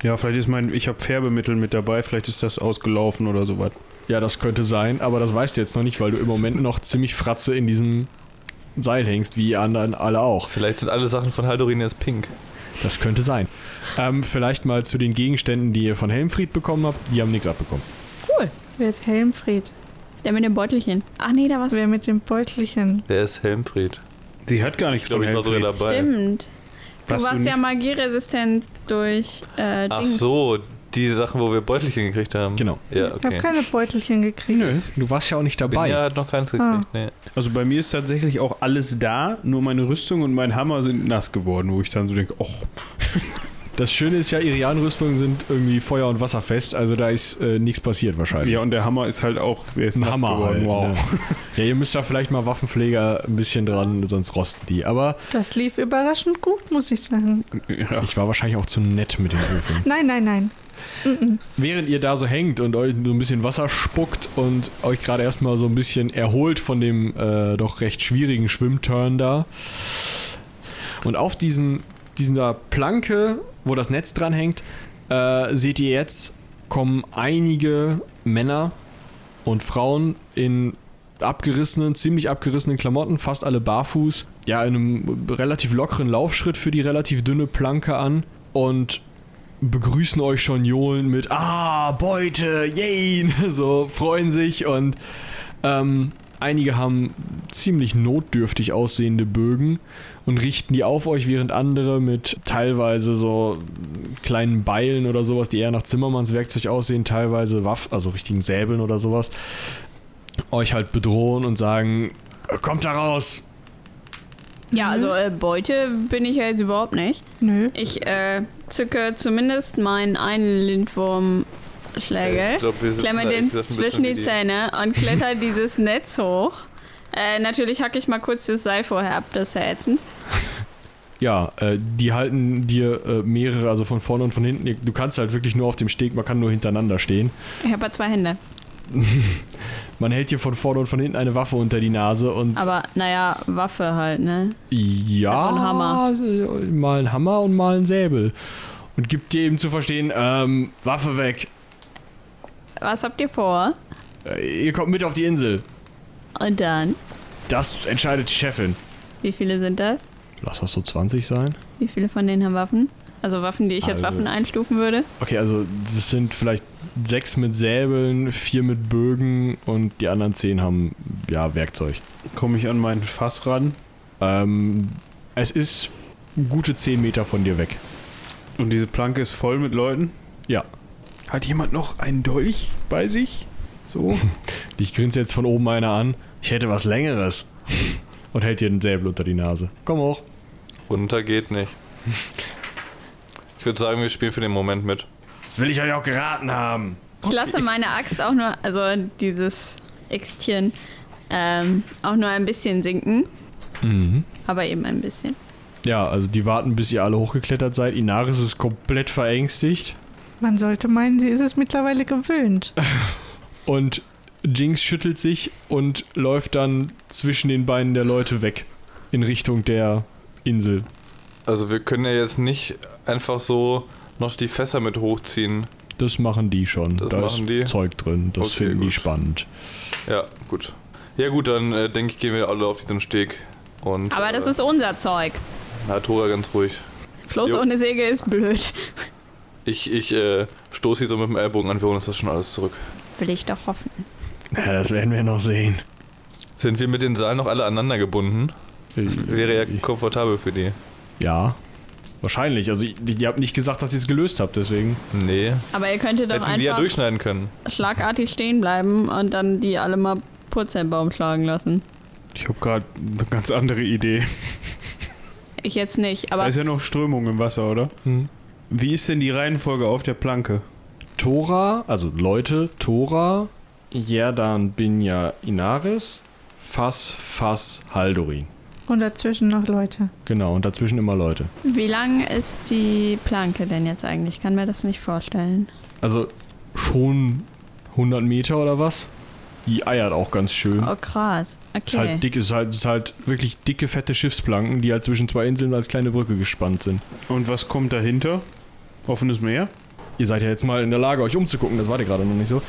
Ja, vielleicht ist mein, ich habe Färbemittel mit dabei, vielleicht ist das ausgelaufen oder sowas. Ja, das könnte sein, aber das weißt du jetzt noch nicht, weil du im Moment noch ziemlich fratze in diesem Seil hängst, wie die anderen alle auch. Vielleicht sind alle Sachen von Haldorin jetzt pink. Das könnte sein. Ähm, vielleicht mal zu den Gegenständen, die ihr von Helmfried bekommen habt. Die haben nichts abbekommen. Wer ist Helmfried? Der mit dem Beutelchen. Ach nee, da war's. Wer mit dem Beutelchen? Wer ist Helmfried? Sie hat gar Ich nichts glaube, von ich war sogar dabei. Stimmt. Du Warst du ja magieresistent durch äh, Ach Dings. so, die Sachen, wo wir Beutelchen gekriegt haben. Genau. Ja, Ich okay. habe keine Beutelchen gekriegt. Nö. Du warst ja auch nicht dabei. ja hat noch keins Ah. gekriegt. Nee. Also bei mir ist tatsächlich auch alles da, nur meine Rüstung und mein Hammer sind nass geworden, wo ich dann so denke, oh, Das Schöne ist ja, Irian-Rüstungen sind irgendwie Feuer- und Wasserfest, also da ist äh, nichts passiert wahrscheinlich. ja, und der Hammer ist halt auch, der ist Ein Hammer geworden, halt. wow. Ne? Ja, ihr müsst da vielleicht mal Waffenpfleger ein bisschen dran, sonst rosten die. Aber Das lief überraschend gut, muss ich sagen. Ja. ich war wahrscheinlich auch zu nett mit den Öfen. Nein, nein, nein. Mm-mm. Während ihr da so hängt und euch so ein bisschen Wasser spuckt und euch gerade erstmal so ein bisschen erholt von dem äh, doch recht schwierigen Schwimmturn da. Und auf diesen, dieser Planke, wo das Netz dran hängt, äh, seht ihr jetzt, kommen einige Männer und Frauen in abgerissenen, ziemlich abgerissenen Klamotten, fast alle barfuß, ja, in einem relativ lockeren Laufschritt für die relativ dünne Planke an und begrüßen euch schon johlen mit Ah, Beute, yay, so freuen sich und ähm, einige haben ziemlich notdürftig aussehende Bögen und richten die auf euch, während andere mit teilweise so kleinen Beilen oder sowas, die eher nach Zimmermannswerkzeug aussehen, teilweise Waffen, also richtigen Säbeln oder sowas, euch halt bedrohen und sagen, kommt da raus. Ja, also äh, Beute bin ich ja jetzt überhaupt nicht. Nö. Ich äh, zücke zumindest meinen einen Lindwurmschlägel, Ich glaub, wir sitzen klemme den zwischen die- Zähne und kletter dieses Netz hoch. Äh, natürlich hacke ich mal kurz das Seil vorher ab, das ist ja ätzend. Ja, äh, die halten dir äh, mehrere, also von vorne und von hinten. Du kannst halt wirklich nur auf dem Steg, man kann nur hintereinander stehen. Ich habe ja zwei Hände. Man hält dir von vorne und von hinten eine Waffe unter die Nase und Aber naja, Waffe halt, ne? ja, Also ein Hammer. mal ein Hammer und mal ein Säbel. Und gibt dir eben zu verstehen, ähm, Waffe weg. Was habt ihr vor? Äh, ihr kommt mit auf die Insel. Und dann? Das entscheidet die Chefin. Wie viele sind das? Lass das so 20 sein. Wie viele von denen haben Waffen? Also Waffen, die ich als Also- Waffen einstufen würde? Okay, also das sind vielleicht sechs mit Säbeln, vier mit Bögen und die anderen zehn haben ja Werkzeug. Komme ich an mein Fass ran Ähm, es ist gute 10 Meter von dir weg. und diese Planke ist voll mit Leuten. Ja. Hat jemand noch einen Dolch bei sich? So? Dich grinst jetzt von oben einer an. Ich hätte was Längeres. Und hält dir den Säbel unter die Nase. Komm hoch. Runter geht nicht. Ich würde sagen, wir spielen für den Moment mit. Das will ich euch auch geraten haben. Ich lasse meine Axt auch nur, also dieses Äxtchen, ähm, auch nur ein bisschen sinken. Mhm. Aber eben ein bisschen. Ja, also die warten, bis ihr alle hochgeklettert seid. Inaris ist komplett verängstigt. Man sollte meinen, sie ist es mittlerweile gewöhnt. Und Jinx schüttelt sich und läuft dann zwischen den Beinen der Leute weg. In Richtung der Insel. Also wir können ja jetzt nicht einfach so noch die Fässer mit hochziehen. Das machen die schon. Das da machen ist die? Zeug drin. Das Okay, finden die gut. spannend. Ja, gut. Ja gut, dann äh, denke ich, gehen wir alle auf diesen Steg Und, Aber das äh, ist unser Zeug. Na, Tora ganz ruhig. Floß Jo. ohne Segel ist blöd. Ich, ich äh, stoße sie so mit dem Ellbogen an, wir holen uns das schon alles zurück. Will ich doch hoffen. Ja, das werden wir noch sehen. Sind wir mit den Seilen noch alle aneinander gebunden? Das wäre ja komfortabel für die. Ja. Wahrscheinlich. Also, ihr, habt nicht gesagt, dass ihr es gelöst habt, deswegen. Nee. Aber ihr könntet doch Hätten wir ja einfach durchschneiden können. schlagartig stehen bleiben und dann die alle mal Purzelbaum schlagen lassen. Ich habe gerade eine ganz andere Idee. Ich jetzt nicht, Da aber ist ja noch Strömung im Wasser, oder? Hm. Wie ist denn die Reihenfolge auf der Planke? Tora, also Leute, Tora, Jerdan, Binja, Inaris, Fass, Fass, Haldorin. Und dazwischen noch Leute. Genau, und dazwischen immer Leute. wie lang ist die Planke denn jetzt eigentlich? Ich kann mir das nicht vorstellen. Also schon 100 Meter oder was? Die eiert auch ganz schön. Oh, krass. Ist Okay. halt dick, ist halt, ist halt wirklich dicke, fette Schiffsplanken, die halt zwischen zwei Inseln als kleine Brücke gespannt sind. Und was kommt dahinter? Offenes Meer? Ihr seid ja jetzt mal in der Lage, euch umzugucken, das war ihr gerade noch nicht so.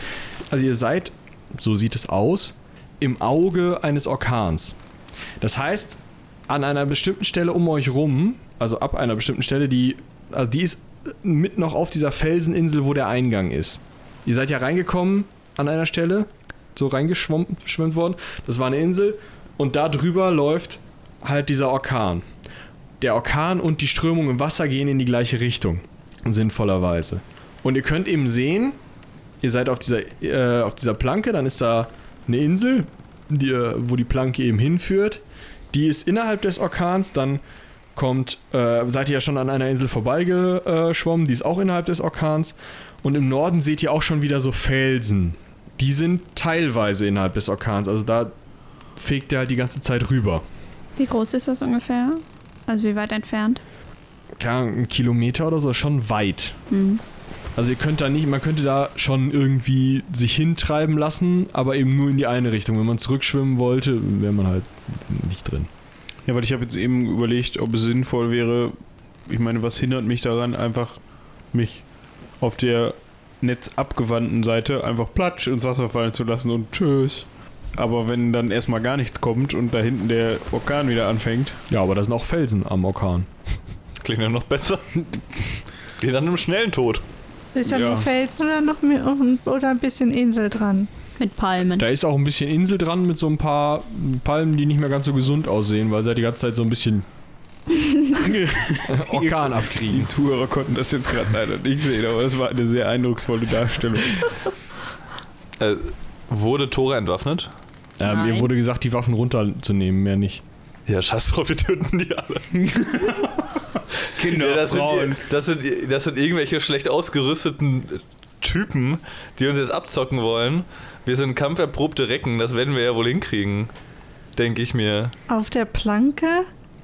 Also ihr seid, so sieht es aus, im Auge eines Orkans. Das heißt, an einer bestimmten Stelle um euch rum, also ab einer bestimmten Stelle, die, also die ist mit noch auf dieser Felseninsel, wo der Eingang ist. Ihr seid ja reingekommen an einer Stelle, so reingeschwemmt worden. Das war eine Insel und da drüber läuft halt dieser Orkan. Der Orkan und die Strömung im Wasser gehen in die gleiche Richtung, sinnvollerweise. Und ihr könnt eben sehen, ihr seid auf dieser, äh, auf dieser Planke, dann ist da eine Insel, die, wo die Planke eben hinführt. Die ist innerhalb des Orkans, dann kommt, äh, seid ihr ja schon an einer Insel vorbeigeschwommen, die ist auch innerhalb des Orkans. Und im Norden seht ihr auch schon wieder so Felsen. Die sind teilweise innerhalb des Orkans, also da fegt er halt die ganze Zeit rüber. Wie groß ist das ungefähr? Also wie weit entfernt? Keine Ahnung, ein Kilometer oder so, schon weit. Hm. Also ihr könnt da nicht, man könnte da schon irgendwie sich hintreiben lassen, aber eben nur in die eine Richtung. Wenn man zurückschwimmen wollte, wäre man halt nicht drin. Ja, weil ich habe jetzt eben überlegt, ob es sinnvoll wäre, ich meine, was hindert mich daran, einfach mich auf der netzabgewandten Seite einfach platsch ins Wasser fallen zu lassen und tschüss. Aber wenn dann erstmal gar nichts kommt und da hinten der Orkan wieder anfängt, Ja, aber da sind auch Felsen am Orkan. Klingt ja noch besser. Geht dann im schnellen Tod. Ist da Ja. nur Felsen oder noch mehr, oder ein bisschen Insel dran? Mit Palmen. Da ist auch ein bisschen Insel dran mit so ein paar Palmen, die nicht mehr ganz so gesund aussehen, weil sie halt die ganze Zeit so ein bisschen Orkan die abkriegen. Zuhörer konnten das jetzt gerade leider nicht sehen, aber es war eine sehr eindrucksvolle Darstellung. Äh, wurde Tora entwaffnet? Ähm, ihr Nein. wurde gesagt, die Waffen runterzunehmen, mehr nicht. Ja, scheiß drauf, wir töten die alle. Kinder, Ja, das, sind, Frauen. die- das, sind, das sind irgendwelche schlecht ausgerüsteten Typen, die uns jetzt abzocken wollen. Wir sind kampferprobte Recken, das werden wir ja wohl hinkriegen. Denke ich mir. Auf der Planke?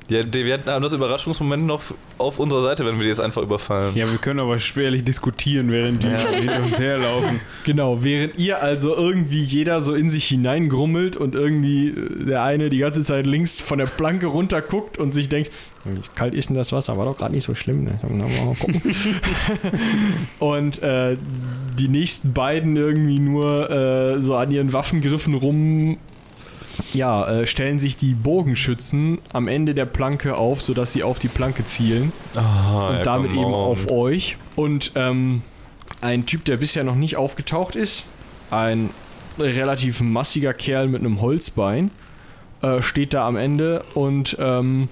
Ja, wir haben das Überraschungsmoment noch auf unserer Seite, wenn wir die jetzt einfach überfallen. Ja, wir können aber schwerlich diskutieren, während die Ja. hinter uns herlaufen. Genau, während ihr also irgendwie jeder so in sich hineingrummelt und irgendwie äh, der eine die ganze Zeit links von der Planke runter guckt und sich denkt, kalt ist denn das Wasser? War doch gerade nicht so schlimm. Ne? Na, Mal gucken. und äh, die nächsten beiden irgendwie nur äh, so an ihren Waffengriffen rum ja, äh, stellen sich die Bogenschützen am Ende der Planke auf, sodass sie auf die Planke zielen Ah, und ja, damit eben on. auf euch. Und ähm, ein Typ, der bisher noch nicht aufgetaucht ist, ein relativ massiger Kerl mit einem Holzbein, äh, steht da am Ende und ähm,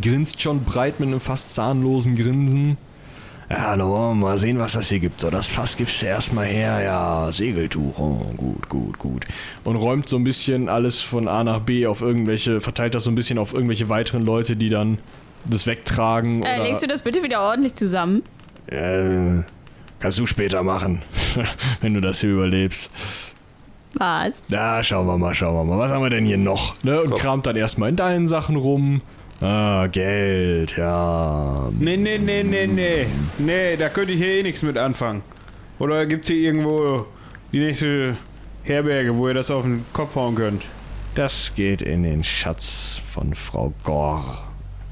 grinst schon breit mit einem fast zahnlosen Grinsen. Ja, wir mal sehen, was das hier gibt. So, das Fass gibst du erstmal her. Ja, Segeltuch. Oh, gut, gut, gut. Und räumt so ein bisschen alles von A nach B auf irgendwelche, verteilt das so ein bisschen auf irgendwelche weiteren Leute, die dann das wegtragen. Äh, oder legst du das bitte wieder ordentlich zusammen? äh, kannst du später machen, wenn du das hier überlebst. Was? Da schauen wir mal, schauen wir mal. Was haben wir denn hier noch? Ne? Und Komm. kramt dann erstmal in deinen Sachen rum. Ah, Geld, ja. Nee, nee, nee, nee, nee. Nee, da könnte ich hier eh nichts mit anfangen. Oder gibt's hier irgendwo die nächste Herberge, wo ihr das auf den Kopf hauen könnt? Das geht in den Schatz von Frau Gor.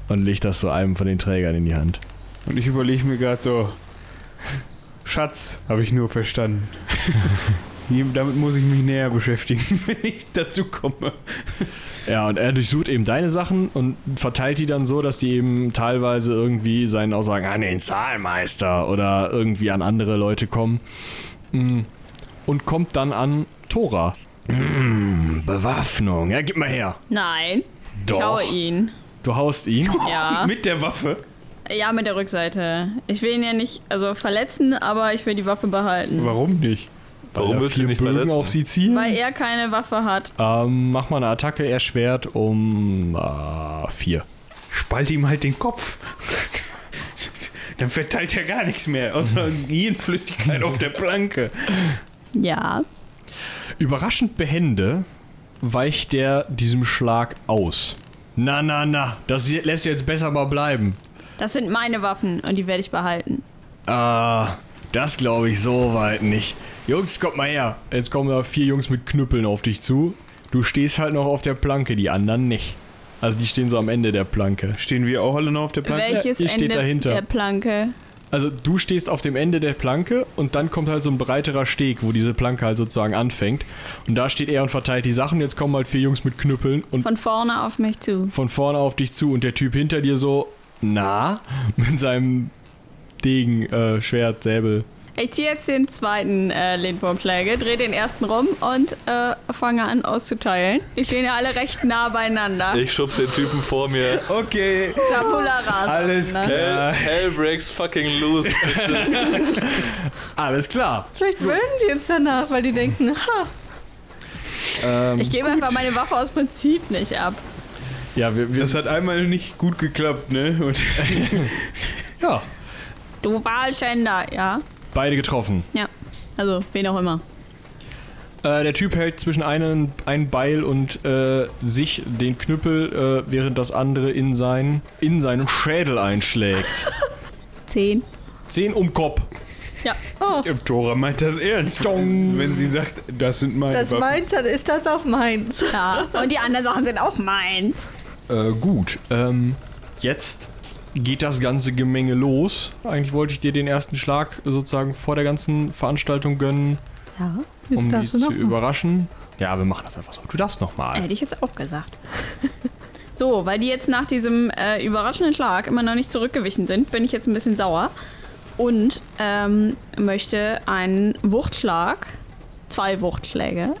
Und legt das so einem von den Trägern in die Hand. Und ich überlege mir gerade so, Schatz, habe ich nur verstanden. Damit muss ich mich näher beschäftigen, wenn ich dazu komme. Ja, und er durchsucht eben deine Sachen und verteilt die dann so, dass die eben teilweise irgendwie seinen Aussagen an den Zahlmeister oder irgendwie an andere Leute kommen. Mm. Und kommt dann an Tora. Mm, Bewaffnung. Ja, gib mal her. Nein. Doch. Ich haue ihn. Du haust ihn. Ja. Mit der Waffe. ja, mit der Rückseite. Ich will ihn ja nicht, also verletzen, aber ich will die Waffe behalten. Warum nicht? Warum Weil er willst du nicht Bögen verletzen? auf sie zielen? Weil er keine Waffe hat. Ähm, mach mal eine Attacke erschwert um äh, vier. Spalt ihm halt den Kopf. Dann verteilt er gar nichts mehr, außer Gehirnflüssigkeit auf der Planke. Ja. Überraschend behende weicht der diesem Schlag aus. Na, na, na, das lässt jetzt besser mal bleiben. Das sind meine Waffen und die werde ich behalten. Ah, das glaube ich so weit nicht. Jungs, kommt mal her. Jetzt kommen da vier Jungs mit Knüppeln auf dich zu. Du stehst halt noch auf der Planke, die anderen nicht. Also die stehen so am Ende der Planke. Stehen wir auch alle noch auf der Planke? Welches ihr steht Ende dahinter. der Planke? Also du stehst auf dem Ende der Planke und dann kommt halt so ein breiterer Steg, wo diese Planke halt sozusagen anfängt. Und da steht er und verteilt die Sachen. Jetzt kommen halt vier Jungs mit Knüppeln und Von vorne auf mich zu. von vorne auf dich zu und der Typ hinter dir so, na, mit seinem Degen, äh, Schwert, Säbel. Ich ziehe jetzt den zweiten äh, Lindwurmschläge, drehe den ersten rum und äh, fange an auszuteilen. Die stehen ja alle recht nah beieinander. Ich schubs den Typen vor mir. Okay, Tabula rasa. alles ne? Hell, hell breaks fucking loose. alles klar. Vielleicht mögen die uns danach, weil die denken, ha, Ähm, Ich gebe einfach meine Waffe aus Prinzip nicht ab. ja, wir, wir, Das hat einmal nicht gut geklappt, ne? Und ja, Du Wahlschänder, ja. Beide getroffen. Ja. Also, wen auch immer. Äh, der Typ hält zwischen einen, ein Beil und äh, sich den Knüppel, äh, während das andere in, sein, in seinem Schädel einschlägt. Zehn. Zehn um Kopf. Ja. der Tora meint das ernst. Wenn sie sagt, das sind meine das Waffen. meint, dann ist das auch meins. Ja. Und die anderen Sachen sind auch meins. Äh, gut. Ähm, jetzt geht das ganze Gemenge los. Eigentlich wollte ich dir den ersten Schlag sozusagen vor der ganzen Veranstaltung gönnen, Ja, jetzt um dich zu noch. überraschen. Ja, wir machen das einfach so. Du darfst nochmal. Hätte ich jetzt auch gesagt. So, weil die jetzt nach diesem äh, überraschenden Schlag immer noch nicht zurückgewichen sind, bin ich jetzt ein bisschen sauer und ähm, möchte einen Wuchtschlag, zwei Wuchtschläge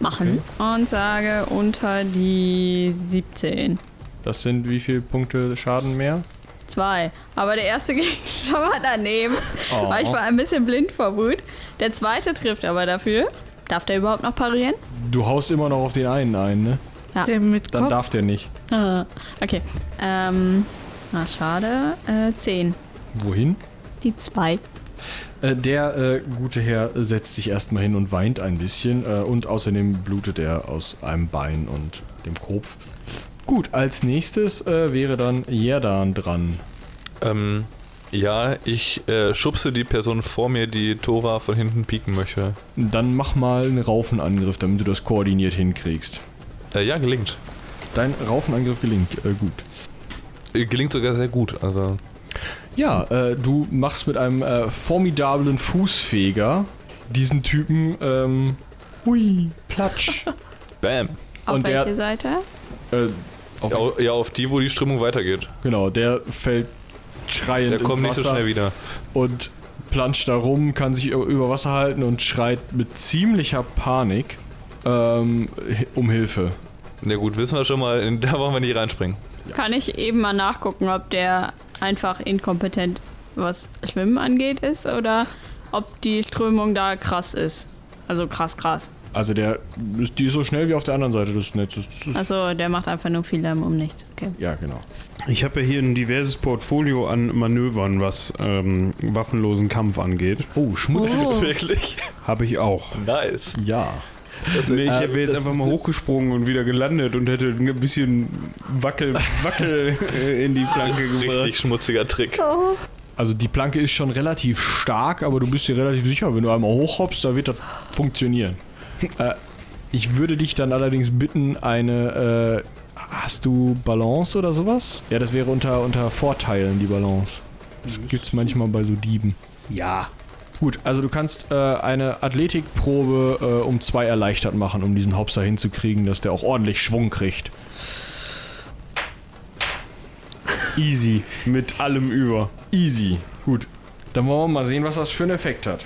machen und sage unter die 17. Das sind wie viele Punkte Schaden mehr? Zwei. Aber der erste ging schon mal daneben, Oh. weil ich war ein bisschen blind vor Wut. Der zweite trifft aber dafür. Darf der überhaupt noch parieren? Du haust immer noch auf den einen ein, ne? Der mit Dann darf der nicht. Ah, okay. Ähm, na schade. Äh, 10. Wohin? Die 2. Äh, der äh, gute Herr setzt sich erstmal hin und weint ein bisschen äh, und außerdem blutet er aus einem Bein und dem Kopf. Gut, als nächstes äh, wäre dann Jerdan dran. ähm, ja, ich äh, schubse die Person vor mir, die Tora von hinten pieken möchte. Dann mach mal einen Raufenangriff, damit du das koordiniert hinkriegst. Äh, ja, gelingt. Dein Raufenangriff gelingt, äh, gut. Äh, Gelingt sogar sehr gut. Also, Ja, äh, du machst mit einem äh, formidablen Fußfeger diesen Typen, ähm, hui, platsch. bam. Auf Und welche der- Seite? Auf, Ja, ja, auf die, wo die Strömung weitergeht. Genau, der fällt schreiend Der ins kommt nicht so schnell wieder. und planscht da rum, kann sich über- Wasser halten und schreit mit ziemlicher Panik ähm, um Hilfe. Na gut, wissen wir schon mal, da wollen wir nicht reinspringen. Kann ich eben mal nachgucken, ob der einfach inkompetent, was Schwimmen angeht, ist oder ob die Strömung da krass ist. Also krass, krass. Also der ist die ist so schnell wie auf der anderen Seite des Netzes. Das ist, Also der macht einfach nur viel Lärm um nichts. Okay. ja, genau. Ich habe ja hier ein diverses Portfolio an Manövern, was ähm, waffenlosen Kampf angeht. Oh, schmutzig. Oh. Wirklich? Habe ich auch. Nice. Ja. Nee, ich äh, wäre jetzt das einfach ist- mal hochgesprungen und wieder gelandet und hätte ein bisschen Wackel, Wackel äh, in die Planke gebracht. Richtig schmutziger Trick. Also die Planke ist schon relativ stark, aber du bist dir relativ sicher, wenn du einmal hochhoppst, da wird das funktionieren. Äh, ich würde dich dann allerdings bitten, eine. Äh, hast du Balance oder sowas? Ja, das wäre unter, unter Vorteilen die Balance. Das gibt's manchmal bei so Dieben. Ja. Gut, also du kannst äh, eine Athletikprobe äh, um zwei erleichtert machen, um diesen Hopser hinzukriegen, dass der auch ordentlich Schwung kriegt. Easy. Mit allem über. Easy. Gut. Dann wollen wir mal sehen, was das für einen Effekt hat.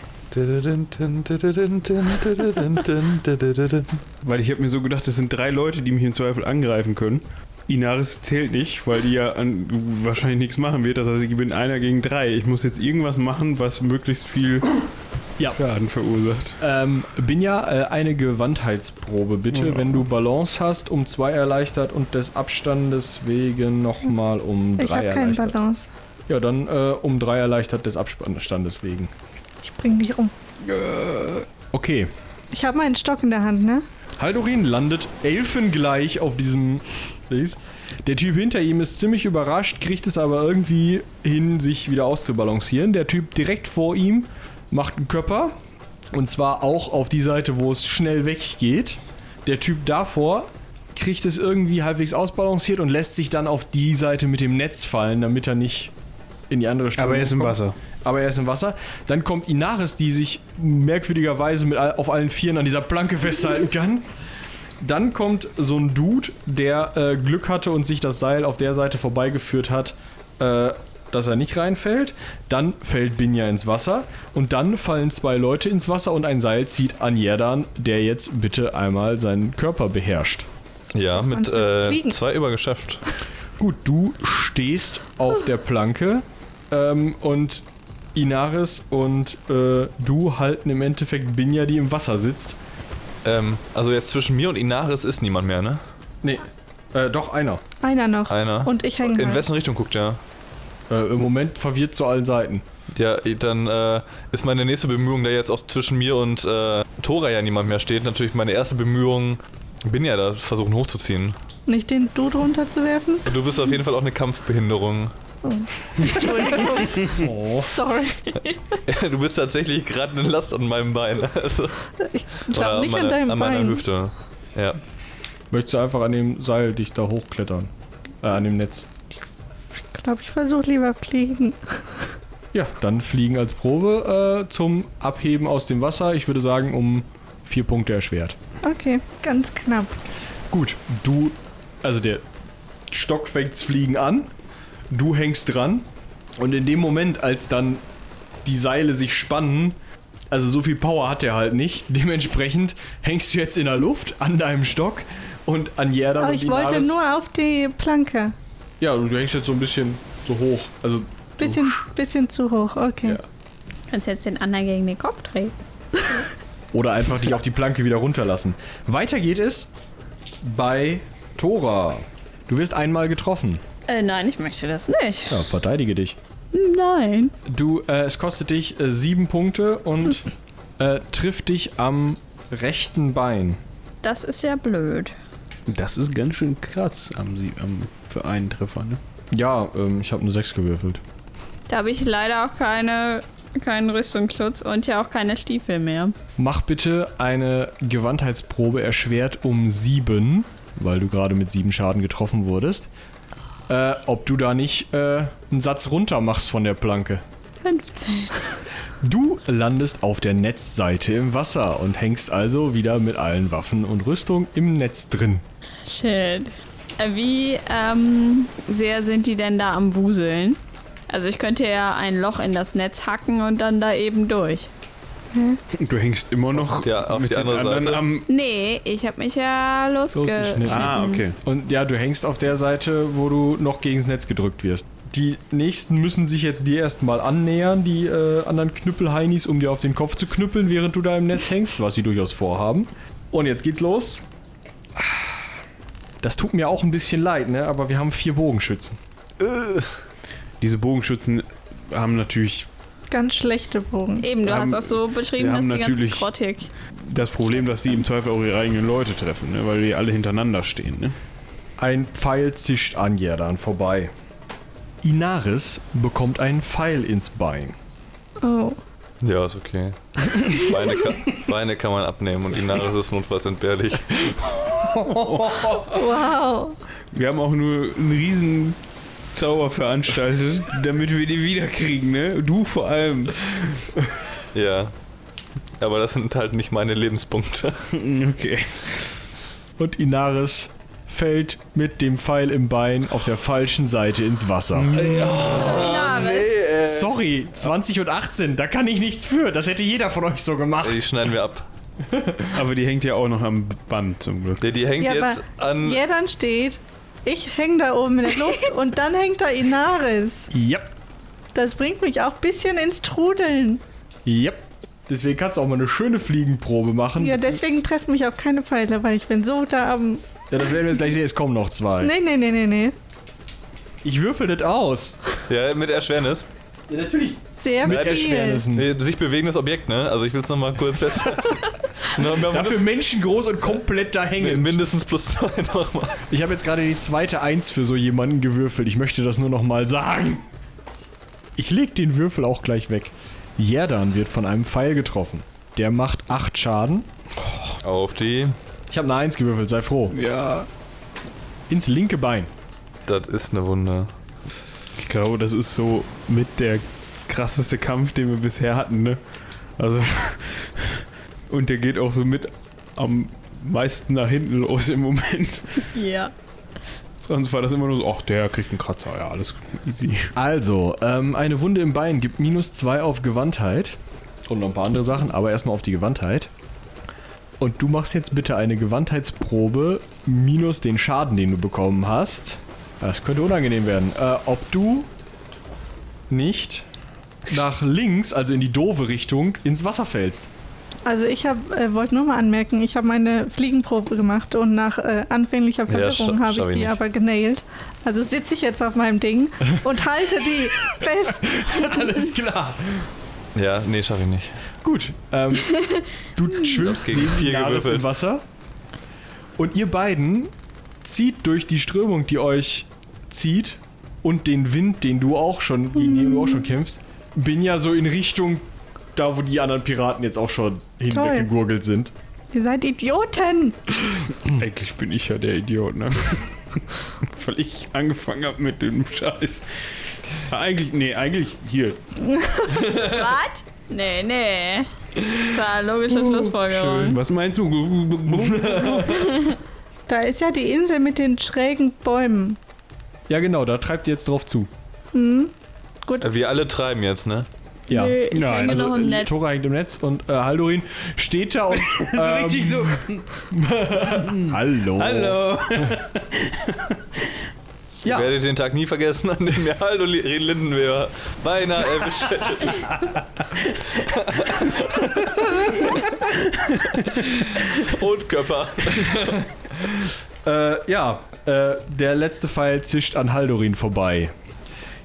Weil ich habe mir so gedacht, es sind drei Leute, die mich im Zweifel angreifen können. Inaris zählt nicht, weil die ja an, wahrscheinlich nichts machen wird. Das heißt, ich bin einer gegen drei. Ich muss jetzt irgendwas machen, was möglichst viel Ja. Schaden verursacht. Ähm, Binja, äh, eine Gewandheitsprobe bitte, Ja. wenn du Balance hast, um zwei erleichtert und des Abstandes wegen nochmal um Ich drei habe keine erleichtert. Balance. Ja, dann äh, um drei erleichtert des Abstandes wegen. Ich bring dich um. Okay. Ich habe meinen Stock in der Hand, ne? Haldorin landet elfengleich auf diesem Dings. Der Typ hinter ihm ist ziemlich überrascht, kriegt es aber irgendwie hin, sich wieder auszubalancieren. Der Typ direkt vor ihm macht einen Körper. Und zwar auch auf die Seite, wo es schnell weggeht. Der Typ davor kriegt es irgendwie halbwegs ausbalanciert und lässt sich dann auf die Seite mit dem Netz fallen, damit er nicht in die andere Strömung Aber er ist im kommt. Wasser. Aber er ist im Wasser. Dann kommt Inaris, die sich merkwürdigerweise mit all, auf allen Vieren an dieser Planke festhalten kann. Dann kommt so ein Dude, der äh, Glück hatte und sich das Seil auf der Seite vorbeigeführt hat, äh, dass er nicht reinfällt. Dann fällt Binja ins Wasser. Und dann fallen zwei Leute ins Wasser und ein Seil zieht an Jerdan, der jetzt bitte einmal seinen Körper beherrscht. Ja, mit äh, zwei übergeschafft. Gut, du stehst auf der Planke ähm, und Inaris und äh, du halten im Endeffekt Binja, die im Wasser sitzt. Ähm, also jetzt zwischen mir und Inaris ist niemand mehr, ne? Nee, äh, doch einer. Einer noch. Einer. Und ich hänge In halt. wessen Richtung guckt er? Äh, Im Moment verwirrt zu allen Seiten. Ja, dann äh, ist meine nächste Bemühung, da jetzt auch zwischen mir und äh, Tora ja niemand mehr steht, natürlich meine erste Bemühung, bin ja da versuchen hochzuziehen. Nicht den Dude runterzuwerfen? Und du bist auf jeden Fall auch eine Kampfbehinderung. Entschuldigung. Oh. Sorry. du bist tatsächlich gerade eine Last an meinem Bein. Also, Ich glaube nicht meine, an deinem an meiner Bein. Hüfte. Ja. Möchtest du einfach an dem Seil dich da hochklettern? Äh, an dem Netz. Ich glaube, ich versuche lieber fliegen. Ja, dann fliegen als Probe äh, zum Abheben aus dem Wasser. Ich würde sagen, um vier Punkte erschwert. Okay, ganz knapp. Gut, du, also der Stock fängt's Fliegen an, du hängst dran und in dem Moment, als dann die Seile sich spannen, also so viel Power hat er halt nicht, dementsprechend hängst du jetzt in der Luft an deinem Stock und an Jerdan Aber und ich wollte Inaris- nur auf die Planke. Ja, und du hängst jetzt so ein bisschen so hoch, also Bisschen, bisschen zu hoch, okay. Ja. Kannst jetzt den anderen gegen den Kopf treten. Oder einfach dich auf die Planke wieder runterlassen. Weiter geht es bei Tora. Du wirst einmal getroffen. Äh, nein, ich möchte das nicht. Ja, verteidige dich. Nein. Du, äh, es kostet dich äh, sieben Punkte und äh, trifft dich am rechten Bein. Das ist ja blöd. Das ist ganz schön krass am, Sie- am, für einen Treffer, ne? Ja, ähm, ich habe eine 6 gewürfelt. Da habe ich leider auch keine, keinen Rüstungsschutz und ja auch keine Stiefel mehr. Mach bitte eine Gewandheitsprobe erschwert um sieben, weil du gerade mit sieben Schaden getroffen wurdest. Äh, ob du da nicht äh, einen Satz runter machst von der Planke. 15. Du landest auf der Netzseite im Wasser und hängst also wieder mit allen Waffen und Rüstung im Netz drin. Shit. Äh, Wie ähm, sehr sind die denn da am Wuseln? Also ich könnte ja ein Loch in das Netz hacken und dann da eben durch. Und du hängst immer noch Ja, auf mit die den andere anderen Seite. am. Nee, ich habe mich ja Losgeschnitten. losgeschnitten. Ah, okay. Und ja, du hängst auf der Seite, wo du noch gegen das Netz gedrückt wirst. Die nächsten müssen sich jetzt dir erstmal annähern, die äh, anderen Knüppelheinis, um dir auf den Kopf zu knüppeln, während du da im Netz hängst, was sie durchaus vorhaben. Und jetzt geht's los. Das tut mir auch ein bisschen leid, ne? Aber wir haben vier Bogenschützen. Diese Bogenschützen haben natürlich Ganz schlechte Bogen. Eben, du Wir hast haben- das so beschrieben, dass die ganz natürlich- grottig. das Problem, dass die im Zweifel auch ihre eigenen Leute treffen, ne? weil die alle hintereinander stehen. Ne? Ein Pfeil zischt an Jerdan vorbei. Inaris bekommt einen Pfeil ins Bein. Oh. Ja, ist okay. Beine kann, Beine kann man abnehmen und Inaris ist notfalls entbehrlich. Wow. Wir haben auch nur einen riesen Zauber veranstaltet, damit wir die wiederkriegen, ne? Du vor allem. Ja. Aber das sind halt nicht meine Lebenspunkte. Okay. Und Inaris fällt mit dem Pfeil im Bein auf der falschen Seite ins Wasser. Inaris. Sorry, 20 und 18, da kann ich nichts für. Das hätte jeder von euch so gemacht. Die schneiden wir ab. Aber die hängt ja auch noch am Band zum Glück. Die, die hängt Ja, jetzt an. Ja, dann steht, ich hänge da oben in der Luft und dann hängt da Inaris. Yep, Das bringt mich auch ein bisschen ins Trudeln. yep. Deswegen kannst du auch mal eine schöne Fliegenprobe machen. Ja, deswegen treffen mich auch keine Pfeile, weil ich bin so da am... Ja, das werden wir jetzt gleich sehen. Es kommen noch zwei. Nee, nee, nee, nee, nee. Ich würfel das aus. Ja, mit Erschwernis. Ja, natürlich. Sehr Mit viel. Erschwernissen. Sich bewegendes Objekt, ne? Also ich will es nochmal kurz festhalten. Dafür menschengroß und komplett da hängen. mindestens plus zwei nochmal. Ich habe jetzt gerade die zweite Eins für so jemanden gewürfelt. Ich möchte das nur noch mal sagen. Ich leg den Würfel auch gleich weg. Jerdan wird von einem Pfeil getroffen. Der macht 8 Schaden. Auf die. Ich habe eine Eins gewürfelt, sei froh. Ja. Ins linke Bein. Das ist eine Wunde. Ich glaube, das ist so mit der krasseste Kampf, den wir bisher hatten, ne? Also. Und der geht auch so mit am meisten nach hinten los im Moment. Ja. Sonst war das immer nur so, ach, der kriegt einen Kratzer, ja, alles easy. Also, ähm, eine Wunde im Bein gibt minus 2 auf Gewandtheit. Und noch ein paar andere Sachen, aber erstmal auf die Gewandtheit. Und du machst jetzt bitte eine Gewandtheitsprobe minus den Schaden, den du bekommen hast. Das könnte unangenehm werden. Äh, ob du nicht nach links, also in die doofe Richtung, ins Wasser fällst. Also ich äh, wollte nur mal anmerken, ich habe meine Fliegenprobe gemacht und nach äh, anfänglicher Ja, Verwirrung scha- habe ich ich die nicht. aber genailt. Also sitze ich jetzt auf meinem Ding und halte die fest. Alles klar. Ja, nee, schaffe ich nicht. Gut, ähm, du schwimmst gegen neben vier gewürfelt. im Wasser und ihr beiden zieht durch die Strömung, die euch zieht und den Wind, den du auch schon, gegen den du auch schon kämpfst, bin ja so in Richtung da, wo die anderen Piraten jetzt auch schon hinweggegurgelt sind. Ihr seid Idioten. Eigentlich bin ich ja der Idiot, ne? Weil ich angefangen habe mit dem Scheiß. Eigentlich, nee, eigentlich hier. Was? Nee, nee. Das war eine logische Schön. Schlussfolgerung. Was meinst du? Da ist ja die Insel mit den schrägen Bäumen. Ja, genau, da treibt ihr jetzt drauf zu. Hm? Wir alle treiben jetzt, ne? Ja. Nö, ich Nein, hänge noch im Netz. Tora hängt im Netz und äh, Haldorin steht da und. Ähm, so. Hallo. Hallo. Ich Ja. werde den Tag nie vergessen, an dem mir Haldo Lindenwehr beinahe erwischt hätte. Und Körper. Äh, ja, äh, der letzte Pfeil zischt an Haldorin vorbei.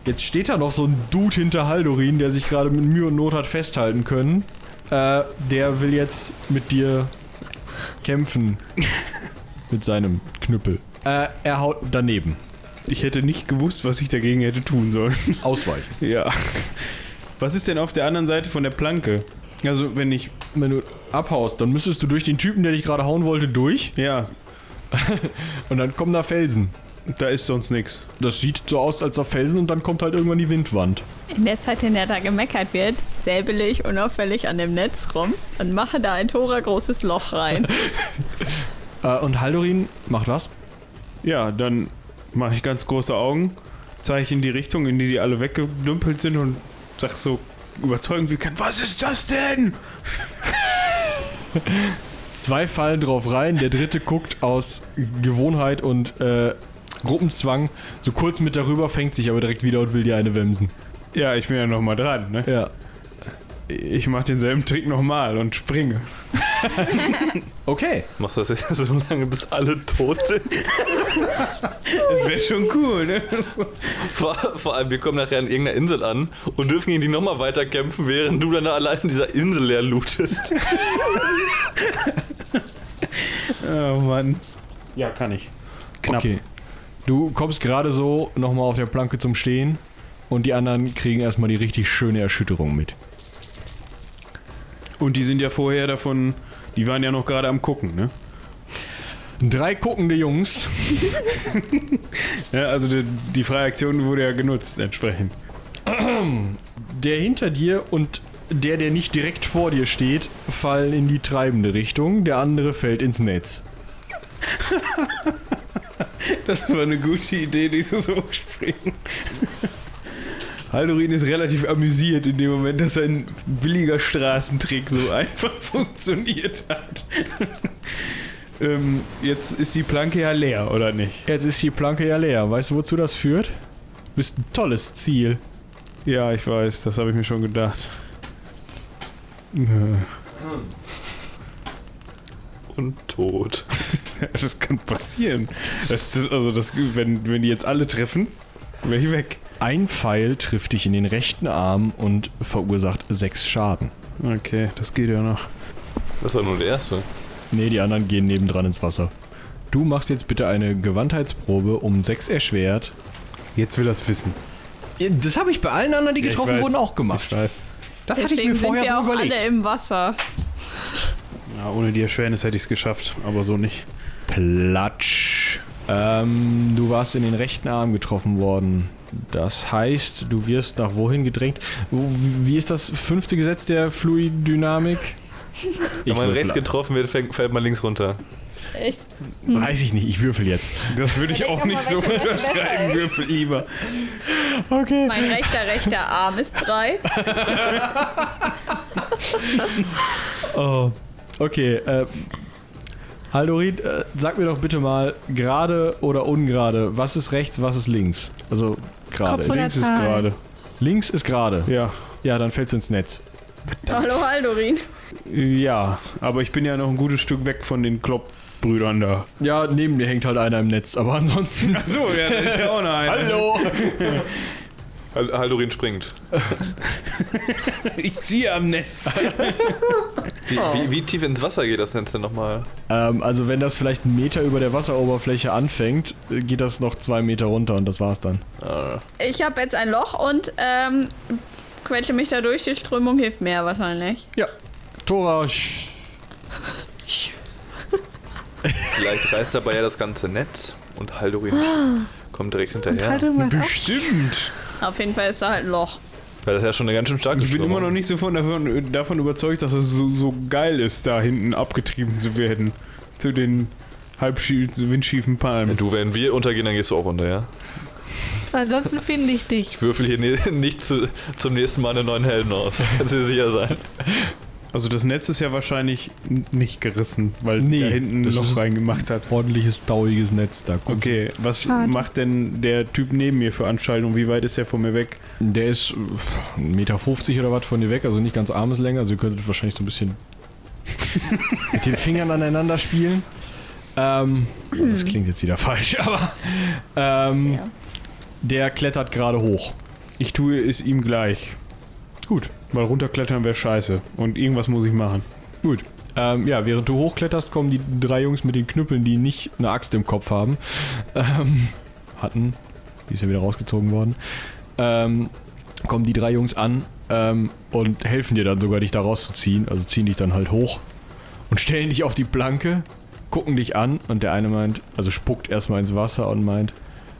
Jetzt steht da noch so ein Dude hinter Haldorin, der sich gerade mit Mühe und Not hat festhalten können. Äh, der will jetzt mit dir kämpfen. mit seinem Knüppel. Äh, er haut daneben. Ich hätte nicht gewusst, was ich dagegen hätte tun sollen. Ausweichen. Ja. Was ist denn auf der anderen Seite von der Planke? Also, wenn ich. Wenn du abhaust, dann müsstest du durch den Typen, der dich gerade hauen wollte, durch. Ja, Und dann kommen da Felsen. da ist sonst nichts. Das sieht so aus als auf Felsen und dann kommt halt irgendwann die Windwand. In der Zeit, in der da gemeckert wird, säbele ich unauffällig an dem Netz rum und mache da ein Tora großes Loch rein. Äh, und Haldorin macht was? Ja, dann mache ich ganz große Augen, zeige in die Richtung, in die die alle weggedümpelt sind und sag so überzeugend wie kann: Was ist das denn? Zwei fallen drauf rein, der dritte guckt aus Gewohnheit und äh, Gruppenzwang so kurz mit darüber, fängt sich aber direkt wieder und will dir eine wemsen. Ja, ich bin ja nochmal dran, ne? Ja. Ich mache denselben Trick nochmal und springe. Okay. Machst du das jetzt so lange, bis alle tot sind? Das wäre schon cool, ne? Vor, vor allem, wir kommen nachher an irgendeiner Insel an und dürfen gegen die nochmal weiter kämpfen, während du dann da allein in dieser Insel leer lootest. Oh Mann. Ja, kann ich. Knapp. Okay. Du kommst gerade so nochmal auf der Planke zum Stehen und die anderen kriegen erstmal die richtig schöne Erschütterung mit. Und die sind ja vorher davon, die waren ja noch gerade am gucken, ne? Drei guckende Jungs. Ja, also die, die freie Aktion wurde ja genutzt entsprechend. Der hinter dir und der, der nicht direkt vor dir steht, fallen in die treibende Richtung, der andere fällt ins Netz. Das war eine gute Idee, dieses Hochspringen. Haldorin ist relativ amüsiert in dem Moment, dass ein billiger Straßentrick so einfach funktioniert hat. ähm, jetzt ist die Planke ja leer, oder nicht? Jetzt ist die Planke ja leer. Weißt du, wozu das führt? Du bist ein tolles Ziel. Ja, ich weiß, das habe ich mir schon gedacht. Äh, Und tot. Das kann passieren. Das, das, also, das, wenn, wenn die jetzt alle treffen, ich weg. Ein Pfeil trifft dich in den rechten Arm und verursacht sechs Schaden. Okay, das geht ja noch. Das war nur der erste. Nee, die anderen gehen nebendran ins Wasser. Du machst jetzt bitte eine Gewandheitsprobe um sechs erschwert. Jetzt will er es wissen. Das habe ich bei allen anderen, die Ja, ich getroffen weiß. wurden, auch Ich gemacht. weiß. Das hatte ich Deswegen mir sind vorher wir so auch überlegt. alle im Wasser. Ja, ohne die Erschwernis hätte ich es geschafft, aber so nicht. Platsch. Ähm, du warst in den rechten Arm getroffen worden. Das heißt, du wirst nach wohin gedrängt? Wie ist das fünfte Gesetz der Fluiddynamik? Wenn man rechts getroffen wird, fällt, fällt man links runter. Echt? Weiß ich nicht, ich würfel jetzt. Das würde ich auch nicht so unterschreiben. Würfel lieber. Okay. Mein rechter, rechter Arm ist drei. Oh. Okay, äh. Haldorin, äh, sag mir doch bitte mal, gerade oder ungerade, was ist rechts, was ist links? Also gerade. Links ist gerade. Links ist gerade. Ja. Ja, dann fällst du ins Netz. Hallo Haldorin. Ja, aber ich bin ja noch ein gutes Stück weg von den Klopp-Brüdern da. Ja, neben dir hängt halt einer im Netz, aber ansonsten. Ach so, ja, da ist ja auch noch einer. Hallo! Hal- Haldorin springt. Ich ziehe am Netz. Wie, wie, wie tief ins Wasser geht das Netz denn nochmal? ähm, also, wenn das vielleicht einen Meter über der Wasseroberfläche anfängt, geht das noch zwei Meter runter und das war's dann. Ah, Ich habe jetzt ein Loch und ähm, quetsche mich da durch. Die Strömung hilft mehr wahrscheinlich. Ja. Tora, sch- vielleicht reißt dabei ja das ganze Netz und Haldorin kommt direkt hinterher. Bestimmt. Auf jeden Fall ist da halt ein Loch. Weil das ist ja schon eine ganz schön starke Ich bin Strömung. immer noch nicht so von davon, davon überzeugt, dass es so, so geil ist, da hinten abgetrieben zu werden. Zu den halbschie windschiefen Ja, Palmen. du, wenn wir untergehen, dann gehst du auch runter, ja? Ansonsten finde ich dich. Ich würfel hier ne- nicht zu, zum nächsten Mal einen neuen Helden aus. Kannst du dir sicher sein. Also das Netz ist ja wahrscheinlich nicht gerissen, weil sie Nee, da hinten ein Loch reingemacht hat. ordentliches, dauiges Netz da. kommt. Okay, was Schade. macht denn der Typ neben mir für Anstaltung? Wie weit ist er von mir weg? Der ist äh, 1,50 Meter oder was von dir weg, also nicht ganz Armeslänge. Also ihr könntet wahrscheinlich so ein bisschen mit den Fingern aneinander spielen. Ähm, das klingt jetzt wieder falsch, aber ähm, der klettert gerade hoch. Ich tue es ihm gleich. Gut. Weil runterklettern wäre scheiße. Und irgendwas muss ich machen. Gut. Ähm, ja, während du hochkletterst, kommen die drei Jungs mit den Knüppeln, die nicht eine Axt im Kopf haben, ähm, hatten, die ist ja wieder rausgezogen worden, ähm, kommen die drei Jungs an ähm, und helfen dir dann sogar, dich da rauszuziehen. Also ziehen dich dann halt hoch und stellen dich auf die Planke, gucken dich an und der eine meint, also spuckt erstmal ins Wasser und meint,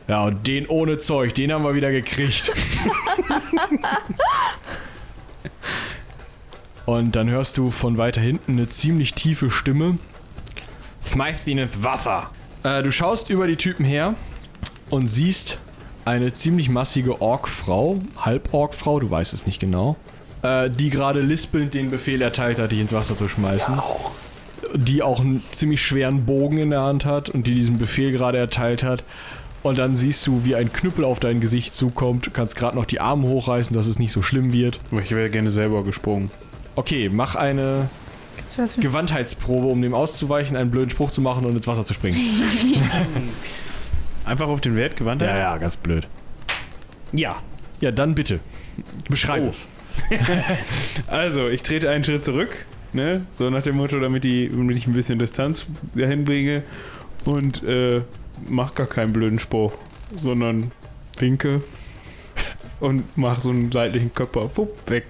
ja, und den ohne Zeug, den haben wir wieder gekriegt. Und dann hörst du von weiter hinten eine ziemlich tiefe Stimme. Schmeiß ihn ins Wasser. Äh, du schaust über die Typen her und siehst eine ziemlich massige Orkfrau, Halborkfrau, du weißt es nicht genau, äh, die gerade lispelnd den Befehl erteilt hat, dich ins Wasser zu schmeißen. Die auch einen ziemlich schweren Bogen in der Hand hat und die diesen Befehl gerade erteilt hat. Und dann siehst du, wie ein Knüppel auf dein Gesicht zukommt. Du kannst gerade noch die Arme hochreißen, dass es nicht so schlimm wird. Ich wäre gerne selber gesprungen. Okay, mach eine Gewandheitsprobe, um dem auszuweichen, einen blöden Spruch zu machen und ins Wasser zu springen. Einfach auf den Wert gewandt? Ja, ja, ganz blöd. Ja. Ja, dann bitte. Beschreib Oh. es. Also, ich trete einen Schritt zurück, ne? So nach dem Motto, damit, die, damit ich ein bisschen Distanz dahin bringe und äh, mach gar keinen blöden Spruch, sondern winke und mach so einen seitlichen Körper wupp, weg.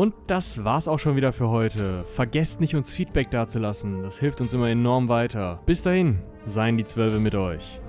Und das war's auch schon wieder für heute. Vergesst nicht, uns Feedback dazulassen. Das hilft uns immer enorm weiter. Bis dahin, seien die Zwölfe mit euch.